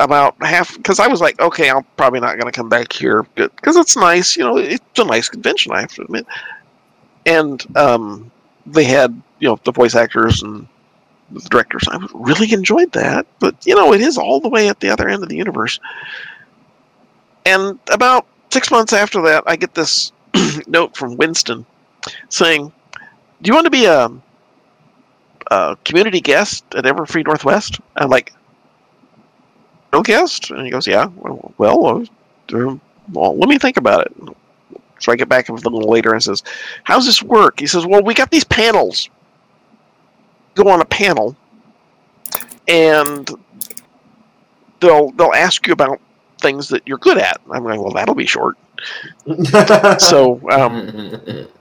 about half because I was like, okay, I'm probably not going to come back here because it's nice, you know, it's a nice convention, I have to admit. And um, they had you know the voice actors and the directors. I really enjoyed that, but you know, it is all the way at the other end of the universe. And about six months after that, I get this (clears throat) note from Winston saying, "Do you want to be a a community guest at Everfree Northwest? I'm like, real guest? And he goes, yeah. Well, well, uh, well, let me think about it. So I get back a little later and says, how's this work? He says, well, we got these panels. Go on a panel, and they'll they'll ask you about things that you're good at. I'm like, well, that'll be short. (laughs) so um, (laughs)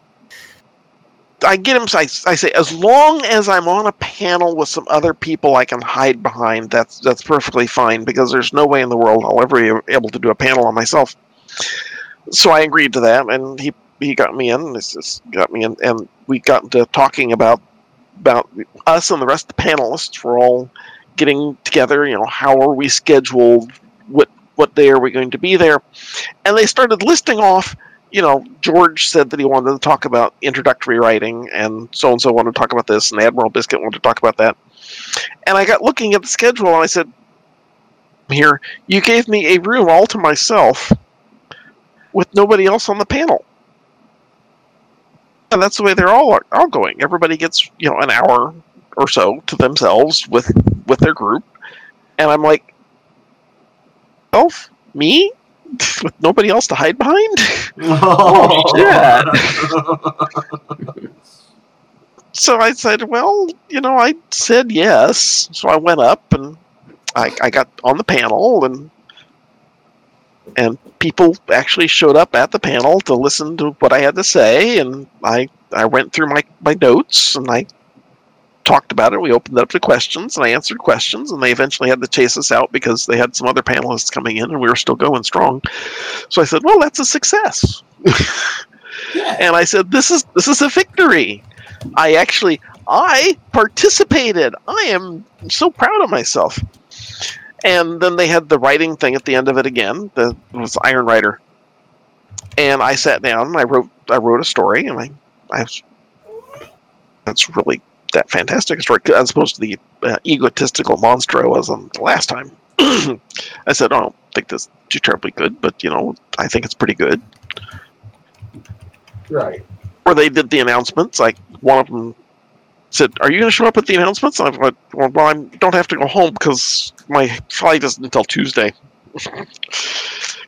I get him. I, I say, as long as I'm on a panel with some other people, I can hide behind. That's that's perfectly fine because there's no way in the world I'll ever be able to do a panel on myself. So I agreed to that, and he he got me in. This got me in, and we got into talking about about us and the rest of the panelists. We're all getting together. You know, how are we scheduled? What what day are we going to be there? And they started listing off you know, George said that he wanted to talk about introductory writing, and so and so wanted to talk about this, and Admiral Biscuit wanted to talk about that. And I got looking at the schedule, and I said, "Here, you gave me a room all to myself, with nobody else on the panel." And that's the way they're all all going. Everybody gets you know an hour or so to themselves with with their group, and I'm like, "Oh, me? (laughs) with nobody else to hide behind? (laughs) oh, shit. (laughs) so I said, well, you know, I said yes. So I went up and I, I got on the panel and and people actually showed up at the panel to listen to what I had to say and I I went through my, my notes and I talked about it. We opened it up to questions, and I answered questions, and they eventually had to chase us out because they had some other panelists coming in, and we were still going strong. So I said, "Well, that's a success." (laughs) yeah. And I said, "This is this is a victory." I actually I participated. I am so proud of myself. And then they had the writing thing at the end of it again. The it was Iron Writer, and I sat down and I wrote I wrote a story, and I I that's really that fantastic story as opposed to the uh, egotistical monster I was on the last time. (clears throat) I said, oh, I don't think this is too terribly good, but you know, I think it's pretty good. Right. Or they did the announcements. Like one of them said, "Are you going to show up at the announcements?" I went, "Well, I don't have to go home because my flight isn't until Tuesday." (laughs)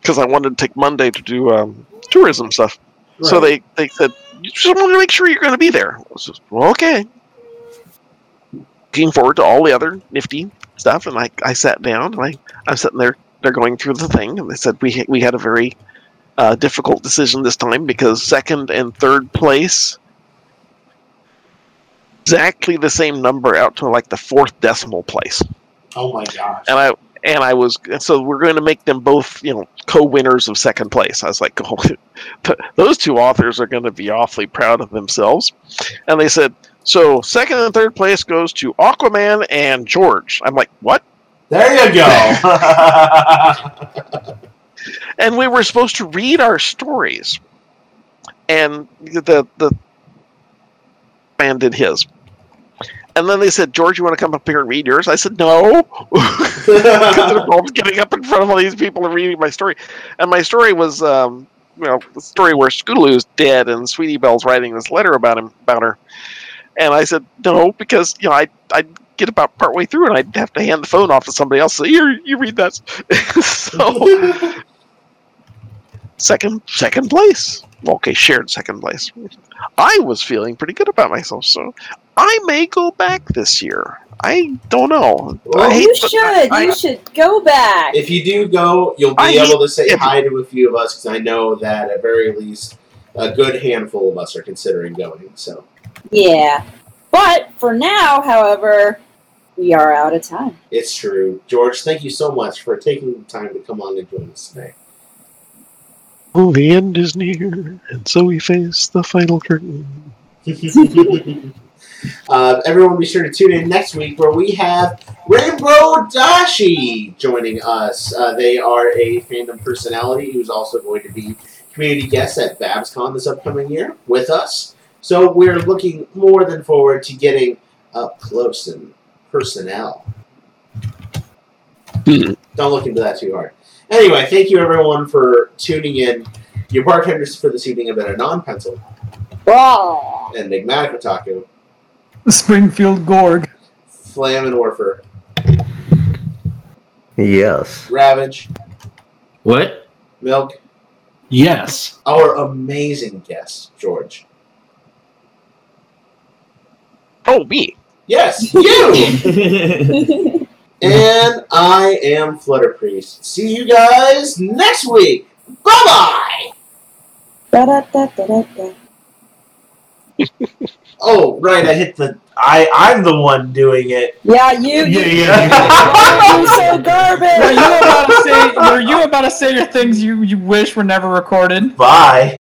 Because I wanted to take Monday to do um, tourism stuff. Right. So they they said, "You just want to make sure you're going to be there." I was just, well, okay looking forward to all the other nifty stuff, and I, I sat down and I, I'm sitting there. They're going through the thing, and they said we we had a very uh, difficult decision this time because second and third place exactly the same number out to like the fourth decimal place. Oh my gosh! And I and I was so we're going to make them both you know co-winners of second place. I was like, (laughs) oh, (laughs) those two authors are going to be awfully proud of themselves. And they said, so second and third place goes to Aquaman and George. I'm like, what? There you go. (laughs) and we were supposed to read our stories, and the the man did his. And then they said, George, you want to come up here and read yours? I said, no. Because it involves getting up in front of all these people and reading my story. And my story was, um, you know, the story where Scootaloo's dead and Sweetie Belle's writing this letter about him, about her. And I said, no, because, you know, I, I'd get about partway through and I'd have to hand the phone off to somebody else. So here, you read that. (laughs) so, (laughs) second, second place. Okay, shared second place. I was feeling pretty good about myself, so I may go back this year. I don't know. Well, you should. I, you should go back. If you do go, you'll be I able to say hi to a few of us because I know that at very least a good handful of us are considering going. So yeah. But for now, however, we are out of time. It's true. George, thank you so much for taking the time to come on and join us today. Oh, the end is near, and so we face the final curtain. (laughs) uh, everyone be sure to tune in next week where we have Rainbow Dashi joining us. Uh, they are a fandom personality who's also going to be community guest at BabsCon this upcoming year with us. So we're looking more than forward to getting up close and personnel. Hmm. Don't look into that too hard. Anyway, thank you everyone for tuning in. Your bartenders for this evening have been a non-pencil Wow. enigmatic otaku, Springfield Gorg. Flam and Orfer, Yes. Ravage, What? Milk, Yes. our amazing guest, George. Oh, me. Yes, you! (laughs) and I am Flutter Priest. See you guys next week. Bye bye! Oh, right, I hit the. I, I'm the one doing it. Yeah, you. Yeah, you yeah. You're so Were (laughs) garbage. you about to say? Were you about to say your things you, you wish were never recorded? Bye.